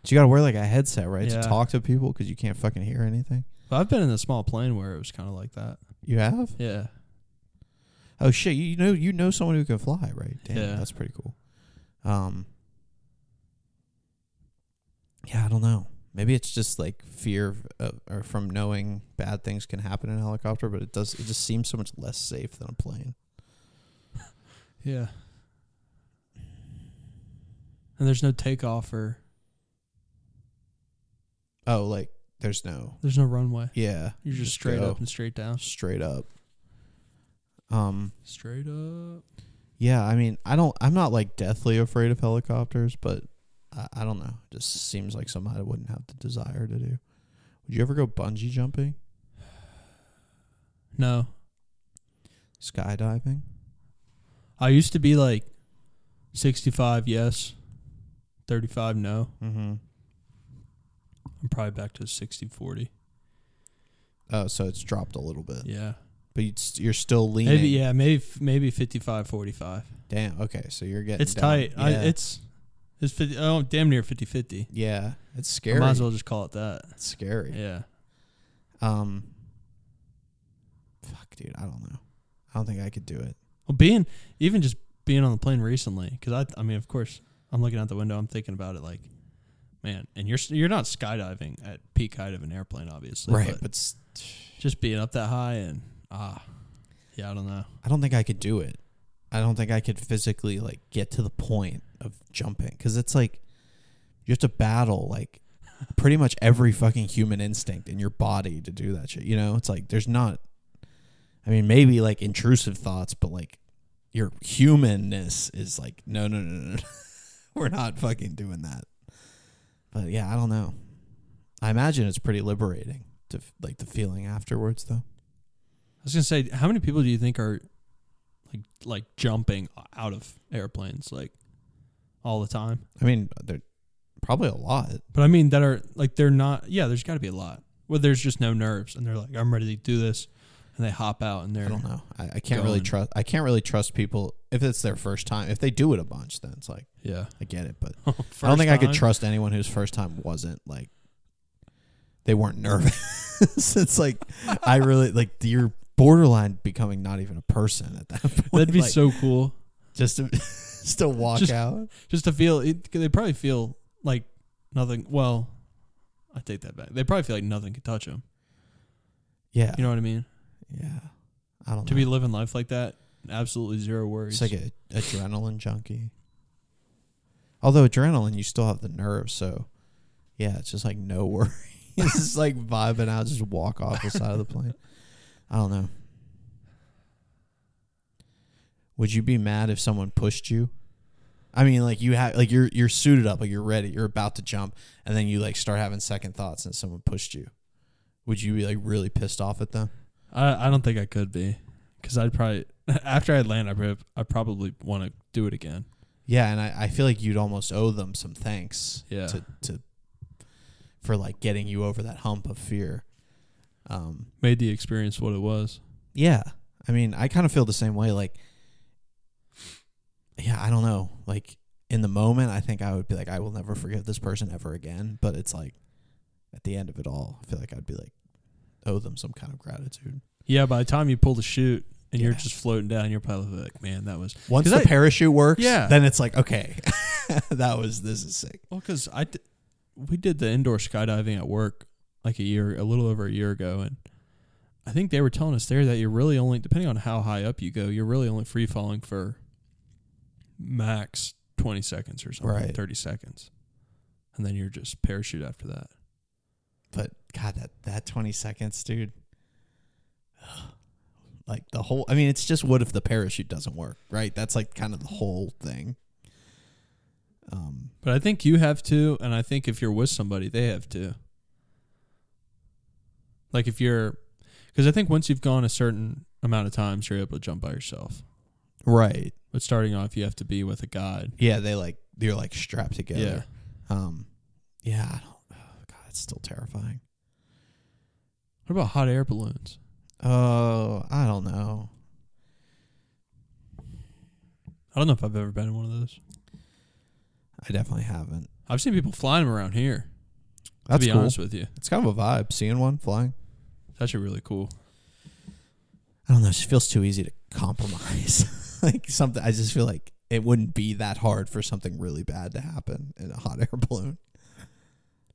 But you got to wear like a headset, right, Yeah. to talk to people because you can't fucking hear anything. But I've been in a small plane where it was kind of like that. You have? Yeah. Oh shit! You know, you know someone who can fly, right? Damn, Yeah. that's pretty cool. Um, yeah, I don't know. Maybe it's just like fear of, or from knowing bad things can happen in a helicopter, but it does. It just seems so much less safe than a plane. Yeah. And there's no takeoff or Oh, like there's no. there's no runway. Yeah, You're just Just straight go. up and straight down. straight up. Um. Straight up. Yeah, I mean, I don't. I'm not like deathly afraid of helicopters, but I, I don't know. It just seems like something I wouldn't have the desire to do. Would you ever go bungee jumping, No. skydiving? I used to be like 65 yes, 35 no. Mm-hmm. I'm probably back to 60 40. Oh, so it's dropped a little bit, Yeah. But you're still leaning. Maybe yeah, maybe maybe 55 45. Damn. Okay, so you're getting. It's down. tight. I, it's it's 50, oh damn near 50 50. yeah, it's scary. I might as well just call it that. It's scary. Yeah. Um. Fuck, dude. I don't know. I don't think I could do it. Well, being even just being on the plane recently, because I, I mean, of course, I'm looking out the window. I'm thinking about it, like, man, and you're you're not skydiving at peak height of an airplane, obviously, right, But but just being up that high and ah, yeah, I don't know. I don't think I could do it. I don't think I could physically like get to the point of jumping because it's like you have to battle like pretty much every fucking human instinct in your body to do that shit. You know, it's like there's not. I mean, maybe like intrusive thoughts, but like your humanness is like no, no, no, no. no. We're not fucking doing that. But yeah, I don't know. I imagine it's pretty liberating to like the feeling afterwards, though. I was gonna say, how many people do you think are like like jumping out of airplanes like all the time? I mean, there probably a lot. But I mean, that are like they're not. Yeah, there's got to be a lot Well, there's just no nerves, and they're like, I'm ready to do this, and they hop out, and they're I don't know. I, I can't really going. trust. I can't really trust people if it's their first time. If they do it a bunch, then it's like yeah. I get it. But oh, I don't think I could time? trust anyone whose first time wasn't like they weren't nervous. it's like I really like you're borderline becoming not even a person at that point. That'd be Like, so cool. just to just to walk Just- out. Just to feel it, they probably feel like nothing. Well, I take that back. They probably feel like nothing could touch them. Yeah, You know what I mean? yeah. I don't To know. be living life like that, absolutely zero worries. It's like a adrenaline junkie. Although adrenaline, you still have the nerves, so yeah, it's just like no worries. it's just like vibing out, just walk off the side of the plane. I don't know. Would you be mad if someone pushed you? I mean, like you have, like you're you're suited up, like you're ready, you're about to jump, and then you like start having second thoughts, and someone pushed you. Would you be like really pissed off at them? I, I don't think I could be, because I'd probably after I land, I prob- I probably want to do it again. Yeah, and I, I feel like you'd almost owe them some thanks. Yeah. To to for like getting you over that hump of fear. Um Made the experience what it was. yeah. I mean, I kind of feel the same way like yeah, I don't know. Like in the moment, I think I would be like I will never forgive this person ever again, but it's like at the end of it all, I feel like I'd be like owe them some kind of gratitude. Yeah, by the time you pull the chute and you're just floating down, you're probably like, man, that was Once the I- parachute works, Yeah. then it's like okay. that was this is sick. well, because I d- we did the indoor skydiving at work like a year, a little over a year ago, and I think they were telling us there that you're really only depending on how high up you go, you're really only free falling for max twenty seconds or something, Right. thirty seconds, and then you're just parachute after that. But God, that that twenty seconds, dude. Like the whole. I mean, it's just what if the parachute doesn't work, right? That's like kind of the whole thing. Um. But I think you have to, and I think if you're with somebody, they have to. Like if you're, because I think once you've gone a certain amount of times, you're able to jump by yourself. Right. But starting off, you have to be with a guide. Yeah. They like they're like strapped Yeah. together. Um. Yeah. I don't. Oh, God, it's still terrifying. What about hot air balloons? Oh, I don't know. I don't know if I've ever been in one of those. I definitely haven't. I've seen people flying them around here. That's to be cool. honest with you, It's kind of a vibe seeing one flying. Actually really cool. I don't know. It just feels too easy to compromise. like something. I just feel like it wouldn't be that hard for something really bad to happen in a hot air balloon.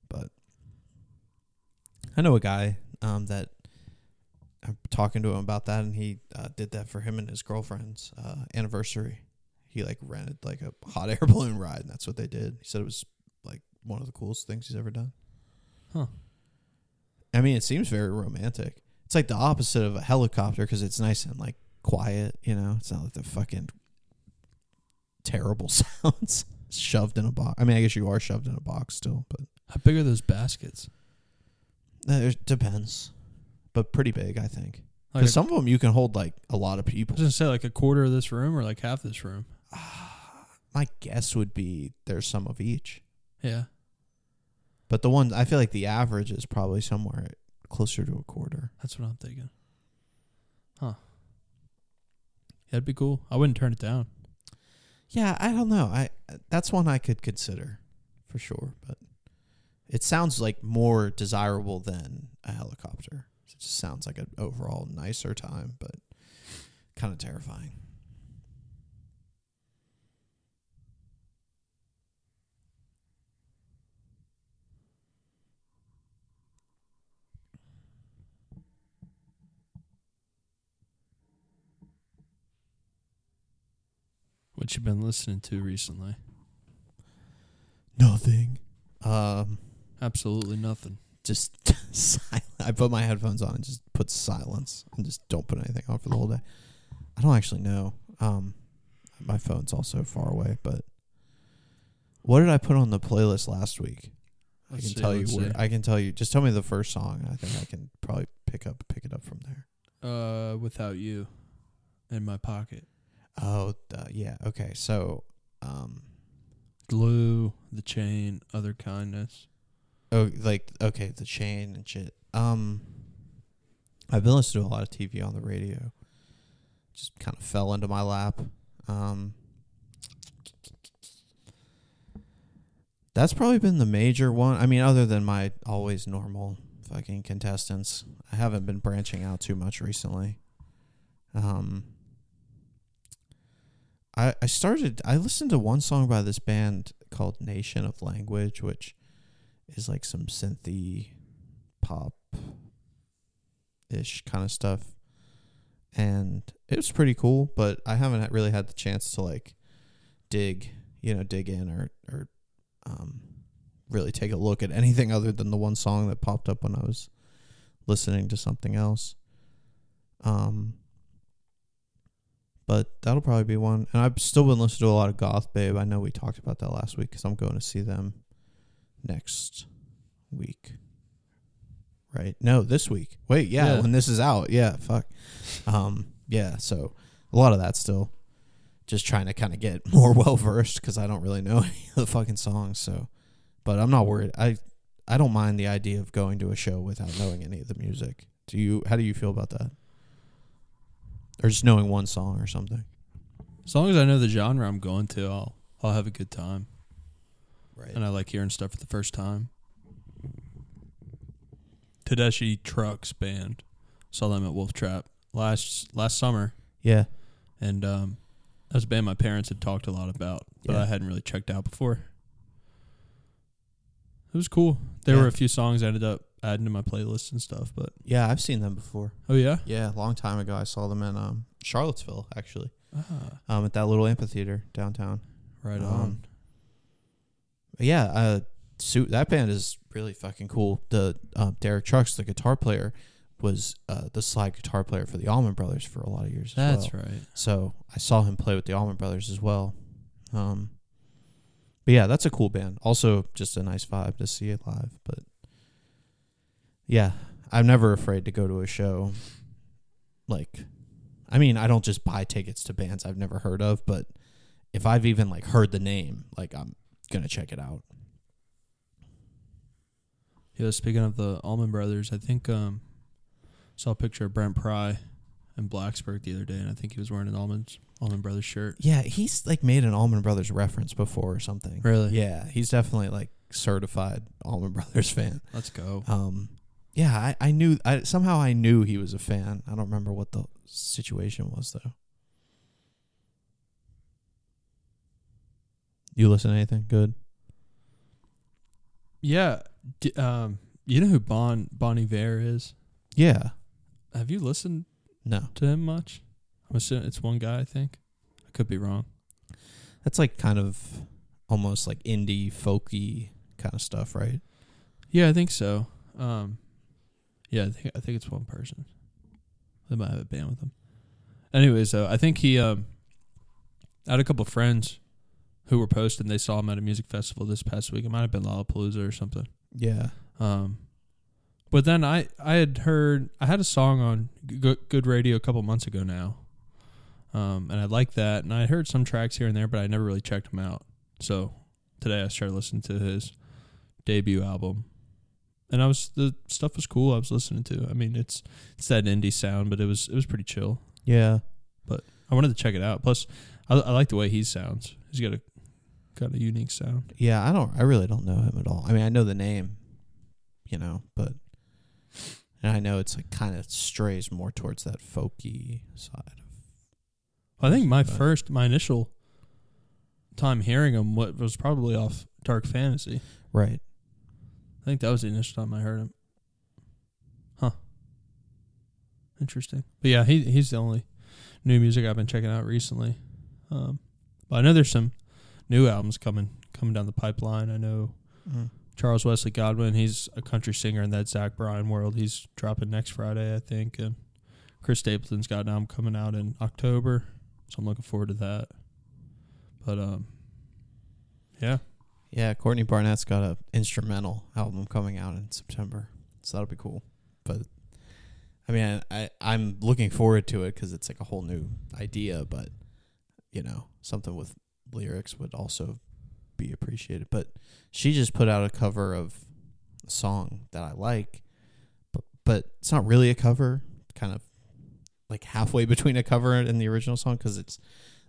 But I know a guy um, that I'm talking to him about that, and he uh, did that for him and his girlfriend's uh, anniversary. He like rented like a hot air balloon ride, and that's what they did. He said it was like one of the coolest things he's ever done. Huh. I mean, it seems very romantic. It's like the opposite of a helicopter because it's nice and like quiet. You know, it's not like the fucking terrible sounds shoved in a box. I mean, I guess you are shoved in a box still, but How big are those baskets? uh, it depends. But pretty big, I think. Because a- some of them you can hold like a lot of people. I was gonna say like a quarter of this room or like half this room. My guess would be there's some of each. Yeah. But the ones I feel like the average is probably somewhere closer to a quarter. That's what I'm thinking. Huh. That'd be cool. I wouldn't turn it down. Yeah, I don't know. I that's one I could consider for sure, but it sounds like more desirable than a helicopter. It just sounds like an overall nicer time, but kind of terrifying. What you been listening to recently? Nothing. Um, Absolutely nothing. just silent. I put my headphones on and just put silence and just don't put anything on for the whole day. I don't actually know. Um, my phone's also far away, but what did I put on the playlist last week? I Let's can see, tell you where. I can tell you. Just tell me the first song. and I think I can probably pick up pick it up from there. Uh, without you, in my pocket. Oh, uh, yeah. Okay. So, um, Glue, the chain, other kindness. oh, like okay, the chain and shit. Um, I've been listening to a lot of TV on the radio. Just kind of fell into my lap. Um, that's probably been the major one. I mean, other than my always normal fucking contestants, I haven't been branching out too much recently. Um, I I started. I listened to one song by this band called Nation of Language, which is like some synthy pop ish kind of stuff. And it was pretty cool, but I haven't really had the chance to like dig, you know, dig in or or um really take a look at anything other than the one song that popped up when I was listening to something else. Um but that'll probably be one. And I've still been listening to a lot of Goth Babe. I know we talked about that last week because I'm going to see them next week. Right? No, this week. Wait, yeah, Yeah. when this is out. Yeah, fuck. Um, yeah, so a lot of that still. Just trying to kind of get more well versed because I don't really know any of the fucking songs. So, but I'm not worried. I I don't mind the idea of going to a show without knowing any of the music. Do you? How do you feel about that? Or just knowing one song or something? As long as I know the genre I'm going to, I'll I'll have a good time. Right. And I like hearing stuff for the first time. Tedeschi Trucks band. Saw them at Wolf Trap last last summer. Yeah. And um that was a band my parents had talked a lot about, but Yeah. I hadn't really checked out before. It was cool. There Yeah. were a few songs I ended up adding to my playlist and stuff, but Yeah, I've seen them before. oh yeah. Yeah, a long time ago. I saw them in um, Charlottesville, actually, Ah, um, at that little amphitheater downtown. right Um, on. Yeah, uh, suit that band is really fucking cool. The uh, Derek Trucks, the guitar player, was uh, the slide guitar player for the Allman Brothers for a lot of years. as That's well. right. So I saw him play with the Allman Brothers as well. Um, but yeah, that's a cool band. Also, just a nice vibe to see it live. But yeah, I'm never afraid to go to a show. Like, I mean, I don't just buy tickets to bands I've never heard of, but if I've even like heard the name, like I'm gonna check it out. Yeah, speaking of the Allman Brothers, I think um saw a picture of Brent Pry in Blacksburg the other day, and I think he was wearing an Almond Allman Brothers shirt. Yeah, he's like made an Allman Brothers reference before or something. Really? Yeah, he's definitely like certified Allman Brothers fan. Let's go. Um, yeah, I, I knew I somehow I knew he was a fan. I don't remember what the situation was though. You listen to anything good? Yeah. D- um, You know who Bon Bon Iver is? Yeah. Have you listened No. to him much? I'm assuming it's one guy. I think. I could be wrong. That's like kind of almost like indie folky kind of stuff, right? Yeah, I think so. Um, yeah, I think I think it's one person. They might have a band with him. Anyways, though, I think he. Um, I had a couple friends who were posting. They saw him at a music festival this past week. It might have been Lollapalooza or something. Yeah. Um, but then I I had heard I had a song on Good, Good Radio a couple months ago now, um, and I liked that, and I heard some tracks here and there, but I never really checked them out. So today I started listening to his debut album, and I was the stuff was cool. I was listening to. I mean, it's it's that indie sound, but it was it was pretty chill. Yeah. But I wanted to check it out. Plus, I, I like the way he sounds. He's got a got a unique sound. Yeah, I don't I really don't know him at all. I mean, I know the name, you know, but and I know it's like kind of strays more towards that folky side. I think my first, my initial time hearing him what was probably off Dark Fantasy. Right. I think that was the initial time I heard him. Huh. Interesting. But yeah, he he's the only new music I've been checking out recently. Um, but I know there's some new albums coming coming down the pipeline. I know Mm. Charles Wesley Godwin, he's a country singer in that Zach Bryan world. He's dropping next Friday, I think, and Chris Stapleton's got an album coming out in October, so I'm looking forward to that. But um, yeah, Yeah, Courtney Barnett's got a instrumental album coming out in September, so that'll be cool. But I mean, I I'm looking forward to it because it's like a whole new idea. But you know, something with lyrics would also be appreciated. But she just put out a cover of a song that I like, but but it's not really a cover. Kind of like halfway between a cover and the original song because it's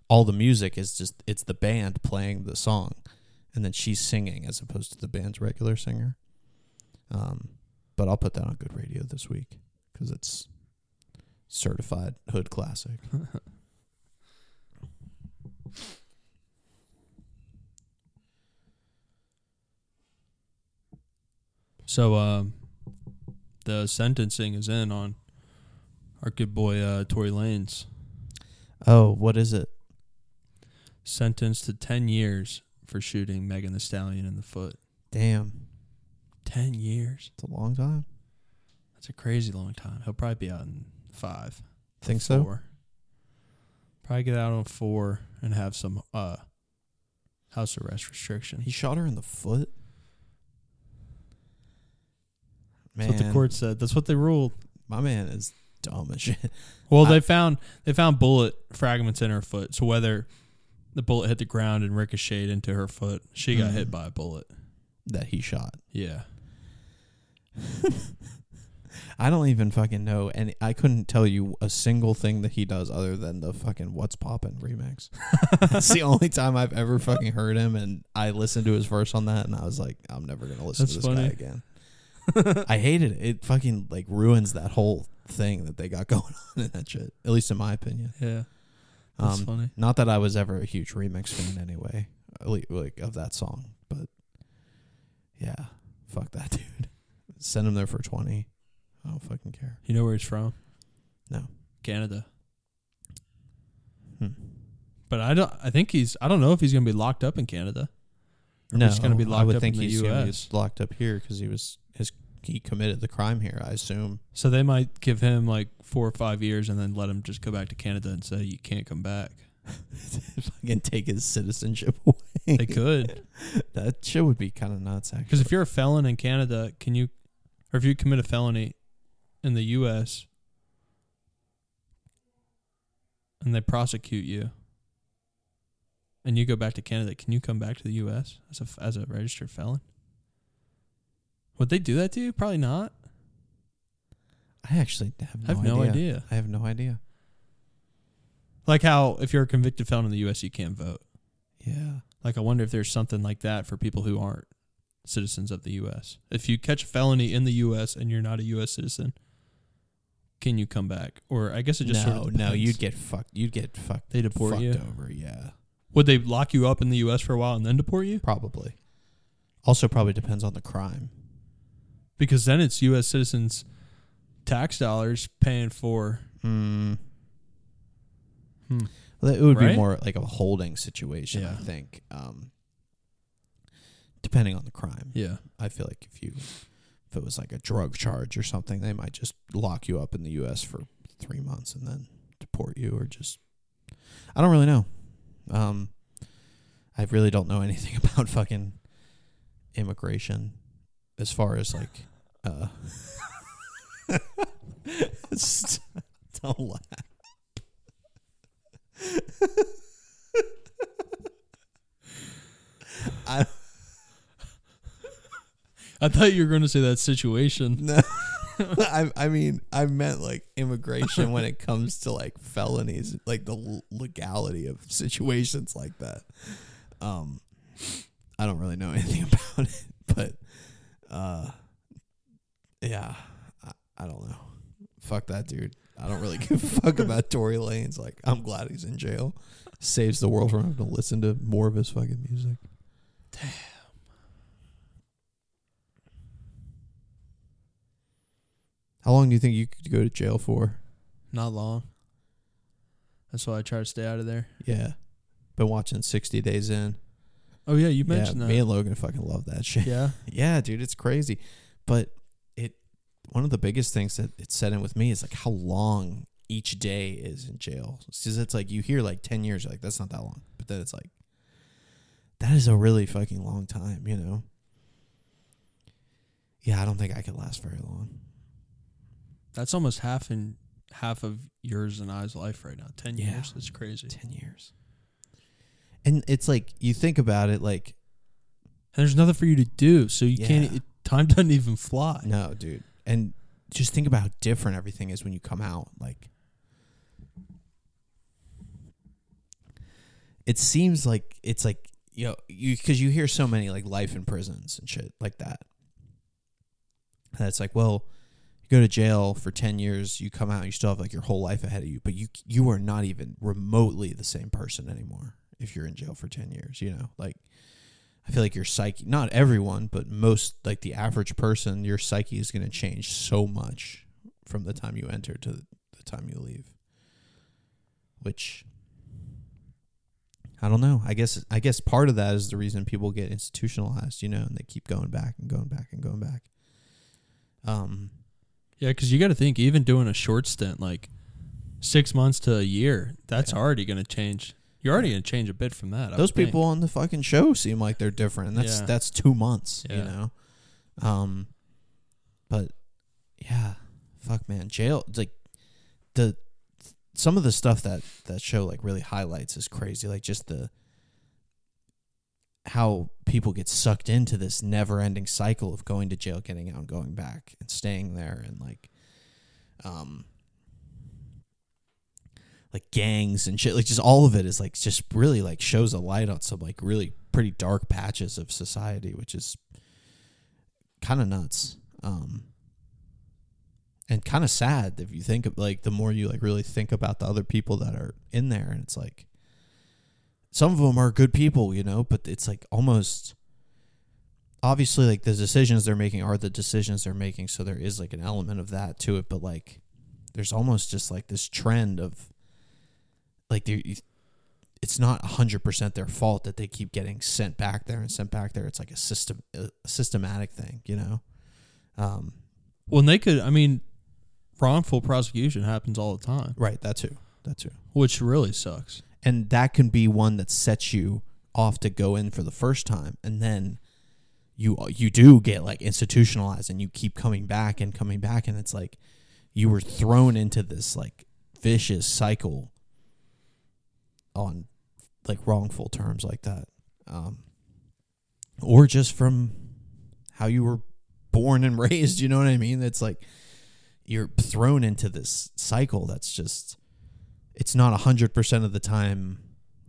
all the music is just it's the band playing the song and then she's singing as opposed to the band's regular singer. Um, but I'll put that on good radio this week because it's certified hood classic. So um, the sentencing is in on our good boy uh, Tory Lanez, Oh, what is it? sentenced to ten years for shooting Megan Thee Stallion in the foot. Damn, Ten years. it's a long time. That's a crazy long time. He'll probably be out in five. Think so? Probably get out on four and have some uh house arrest restriction. He shot her in the foot. Man, That's what the court said. That's what they ruled. my man is dumb as shit. Well, I- they found they found bullet fragments in her foot. So whether the bullet hit the ground and ricocheted into her foot, she got hit mm. by a bullet. that he shot. Yeah. I don't even fucking know, and I couldn't tell you a single thing that he does other than the fucking "What's Poppin'" remix. That's the only time I've ever fucking heard him, and I listened to his verse on that, and I was like, I'm never gonna listen That's to this funny. guy again. I hated it. It fucking like ruins that whole thing that they got going on in that shit. At least in my opinion. Yeah. That's Um, funny. Not that I was ever a huge remix fan anyway, like of that song, but yeah, fuck that dude. Send him there for twenty. I don't fucking care. You know where he's from? No. Canada. Hmm. But I don't I think he's I don't know if he's gonna be locked up in Canada. Or No, he's gonna be I locked would up think in the he's gonna US. be locked up here because he was he committed the crime here. I assume. So they might give him like four or five years and then let him just go back to Canada and say you can't come back. fucking take his citizenship away. They could. that shit would be kind of nuts. Actually, Because if you're a felon in Canada, can you, or if you commit a felony in the U.S. and they prosecute you, and you go back to Canada, can you come back to the U.S. as a as a registered felon? Would they do that to you? Probably not. I actually have no, I have no idea. idea. I have no idea. Like how if you're a convicted felon in the U.S., you can't vote. Yeah. Like I wonder if there's something like that for people who aren't citizens of the U.S. If you catch a felony in the U.S. and you're not a U.S. citizen, can you come back? Or I guess it just no, sort of no, you'd get fucked. You'd get fucked. They deport fucked you? over. Yeah, Would they lock you up in the U.S. for a while and then deport you? probably. Also, probably depends on the crime. Because then it's U.S. citizens' tax dollars paying for. Mm. Hmm. Well, It would be more like a holding situation, I think. Um, depending on the crime, Yeah, I feel like if you if it was like a drug charge or something, they might just lock you up in the U.S. for three months and then deport you, or just I don't really know. Um, I really don't know anything about fucking immigration as far as like uh. Don't laugh. I I thought you were going to say that situation. no. I I mean I meant like immigration when it comes to like felonies, like the legality of situations like that. Um, I don't really know anything about it, but uh, yeah, I, I don't know. Fuck that dude. I don't really give a fuck about Tory Lanez. Like I'm glad he's in jail. Saves the world from having to listen to more of his fucking music. Damn. How long do you think you could go to jail for? Not long. That's why I try to stay out of there. Yeah. Been watching 60 Days In. Oh yeah, you Yeah, that. me and Logan fucking love that shit. Yeah. Yeah, dude, it's crazy. But it one of the biggest things that it set in with me is like how long each day is in jail. Because it's like you hear like 10 years, you're like, that's not that long. But then it's like, that is a really fucking long time, you know? Yeah, I don't think I could last very long. That's almost half in half of yours and I's life right now. Ten Yeah. years. That's crazy. 10 years. And it's like, you think about it like, And there's nothing for you to do, so you can't. It, time doesn't even fly. No, dude. And just think about how different everything is when you come out. Like, it seems like it's like you know you because you hear so many like life in prisons and shit like that. And it's like, well, you go to jail for ten years, you come out, you still have like your whole life ahead of you, but you you are not even remotely the same person anymore if you're in jail for ten years. You know, like I feel like your psyche, not everyone, but most, like the average person, your psyche is going to change so much from the time you enter to the, time you leave. Which I don't know. I guess I guess part of that is the reason people get institutionalized, you know, and they keep going back and going back and going back. Um, Yeah, because you got to think, even doing a short stint, like six months to a year, that's Yeah. already going to change. You're already to change a bit from that. I those would think. people on the fucking show seem like they're different, and that's Yeah. that's two months, you Yeah. know. Um, but yeah, fuck, man, jail like the some of the stuff that that show like really highlights is crazy. Like just the how people get sucked into this never-ending cycle of going to jail, getting out, and going back, and staying there, and like, um, like gangs and shit. Like just all of it is like just really like shows a light on some like really pretty dark patches of society, which is kind of nuts. Um, and kind of sad if you think of like the more you like really think about the other people that are in there, and it's like some of them are good people, you know, but it's like almost obviously like the decisions they're making are the decisions they're making, so there is like an element of that to it, but like there's almost just like this trend of like they it's not 100% their fault that they keep getting sent back there and sent back there. It's like a system a systematic thing you know? Um Well, and they could, I mean, wrongful prosecution happens all the time, right. That too. That too. Which really sucks. and that can be one that sets you off to go in for the first time. And then you you do get like institutionalized and you keep coming back and coming back. And it's like you were thrown into this like vicious cycle on like wrongful terms like that um or just from how you were born and raised you know what i mean it's like you're thrown into this cycle that's just it's not 100% of the time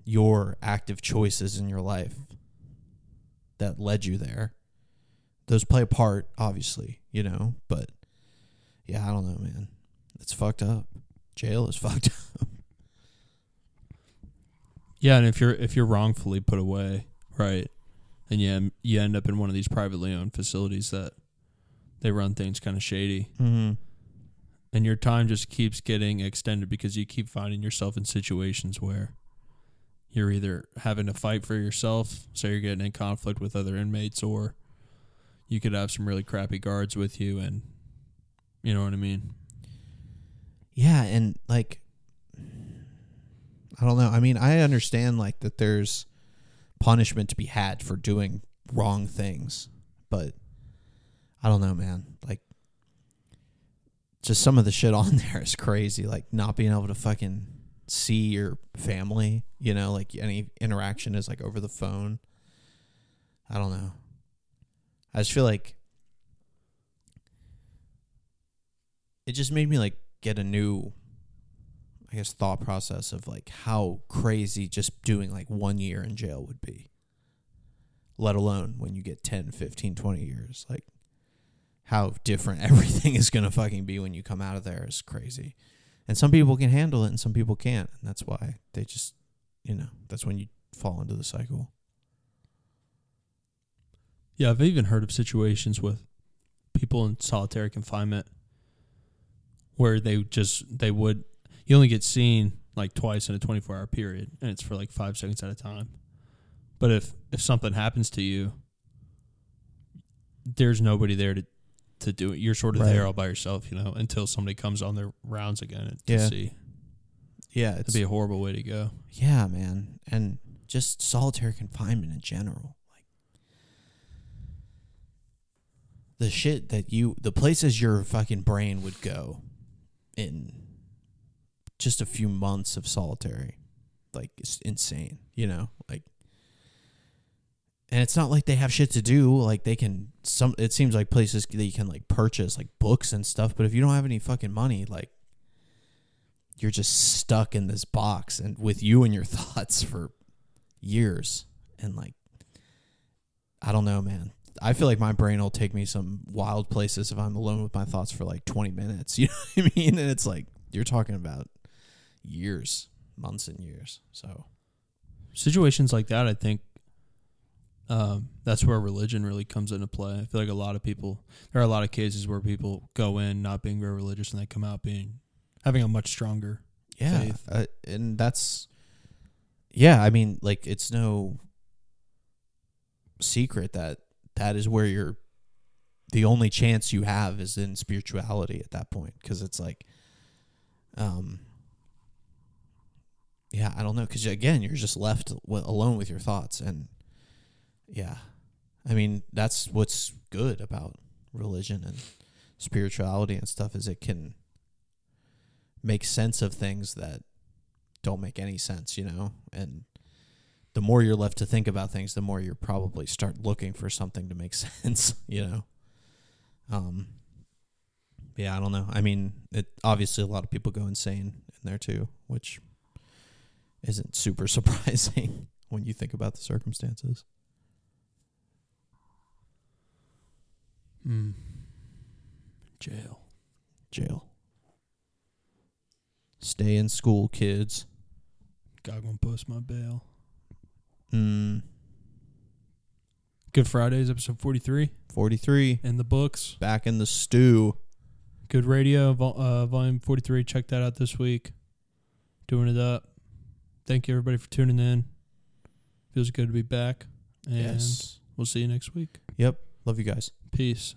your active choices in your life that led you there. Those play a part, obviously, you know, but yeah, I don't know, man. It's fucked up. Jail is fucked up. Yeah, and if you're if you're wrongfully put away, right, and you you end up in one of these privately owned facilities that they run things kind of shady. Mm-hmm. and your time just keeps getting extended because you keep finding yourself in situations where you're either having to fight for yourself, so you're getting in conflict with other inmates, or you could have some really crappy guards with you, and you know what I mean. Yeah, and like I don't know. I mean, I understand like that there's punishment to be had for doing wrong things, but I don't know, man. Like just some of the shit on there is crazy. Like not being able to fucking see your family, you know, like any interaction is like over the phone. I don't know. I just feel like it just made me like get a new I guess thought process of like how crazy just doing like 1 year in jail would be. Let alone when you get 10, 15, 20 years. Like how different everything is going to fucking be when you come out of there is crazy. And some people can handle it and some people can't, and that's why they just, you know, that's when you fall into the cycle. Yeah, I've even heard of situations with people in solitary confinement where they just they would you only get seen like twice in a 24 hour period and it's for like 5 seconds at a time. But if if something happens to you there's nobody there to to do it. You're sort of Right. there all by yourself, you know, until somebody comes on their rounds again to Yeah. see. Yeah, It'd be a horrible way to go. Yeah, man. And just solitary confinement in general. Like the shit that you the places your fucking brain would go in just a few months of solitary. Like it's insane, you know? Like and it's not like they have shit to do. Like they can some it seems like places that you can like purchase like books and stuff, but if you don't have any fucking money, like you're just stuck in this box and with you and your thoughts for years and like I don't know, man. I feel like my brain will take me some wild places if I'm alone with my thoughts for like 20 minutes. You know what I mean? And it's like you're talking about years, months and years. So, situations like that, I think um, that's where religion really comes into play. I feel like a lot of people, there are a lot of cases where people go in not being very religious and they come out being having a much stronger. yeah. Faith. Uh, and that's yeah, I mean, like it's no secret that that is where you're the only chance you have is in spirituality at that point because it's like um yeah i don't know because again you're just left w- alone with your thoughts and yeah. I mean that's what's good about religion and spirituality and stuff is it can make sense of things that don't make any sense you know? And the more you're left to think about things the more you probably start looking for something to make sense you know? Um yeah i don't know. I mean it obviously a lot of people go insane in there too which isn't super surprising when you think about the circumstances Mm. Jail. jail stay in school kids God gonna post my bail. mm, Good Fridays, episode 43 43 in the books. back in the stew Good radio, vol- uh, volume 43. Check that out this week. Doing it up. Thank you, everybody, for tuning in. Feels good to be back. And yes we'll see you next week. yep love you guys Peace.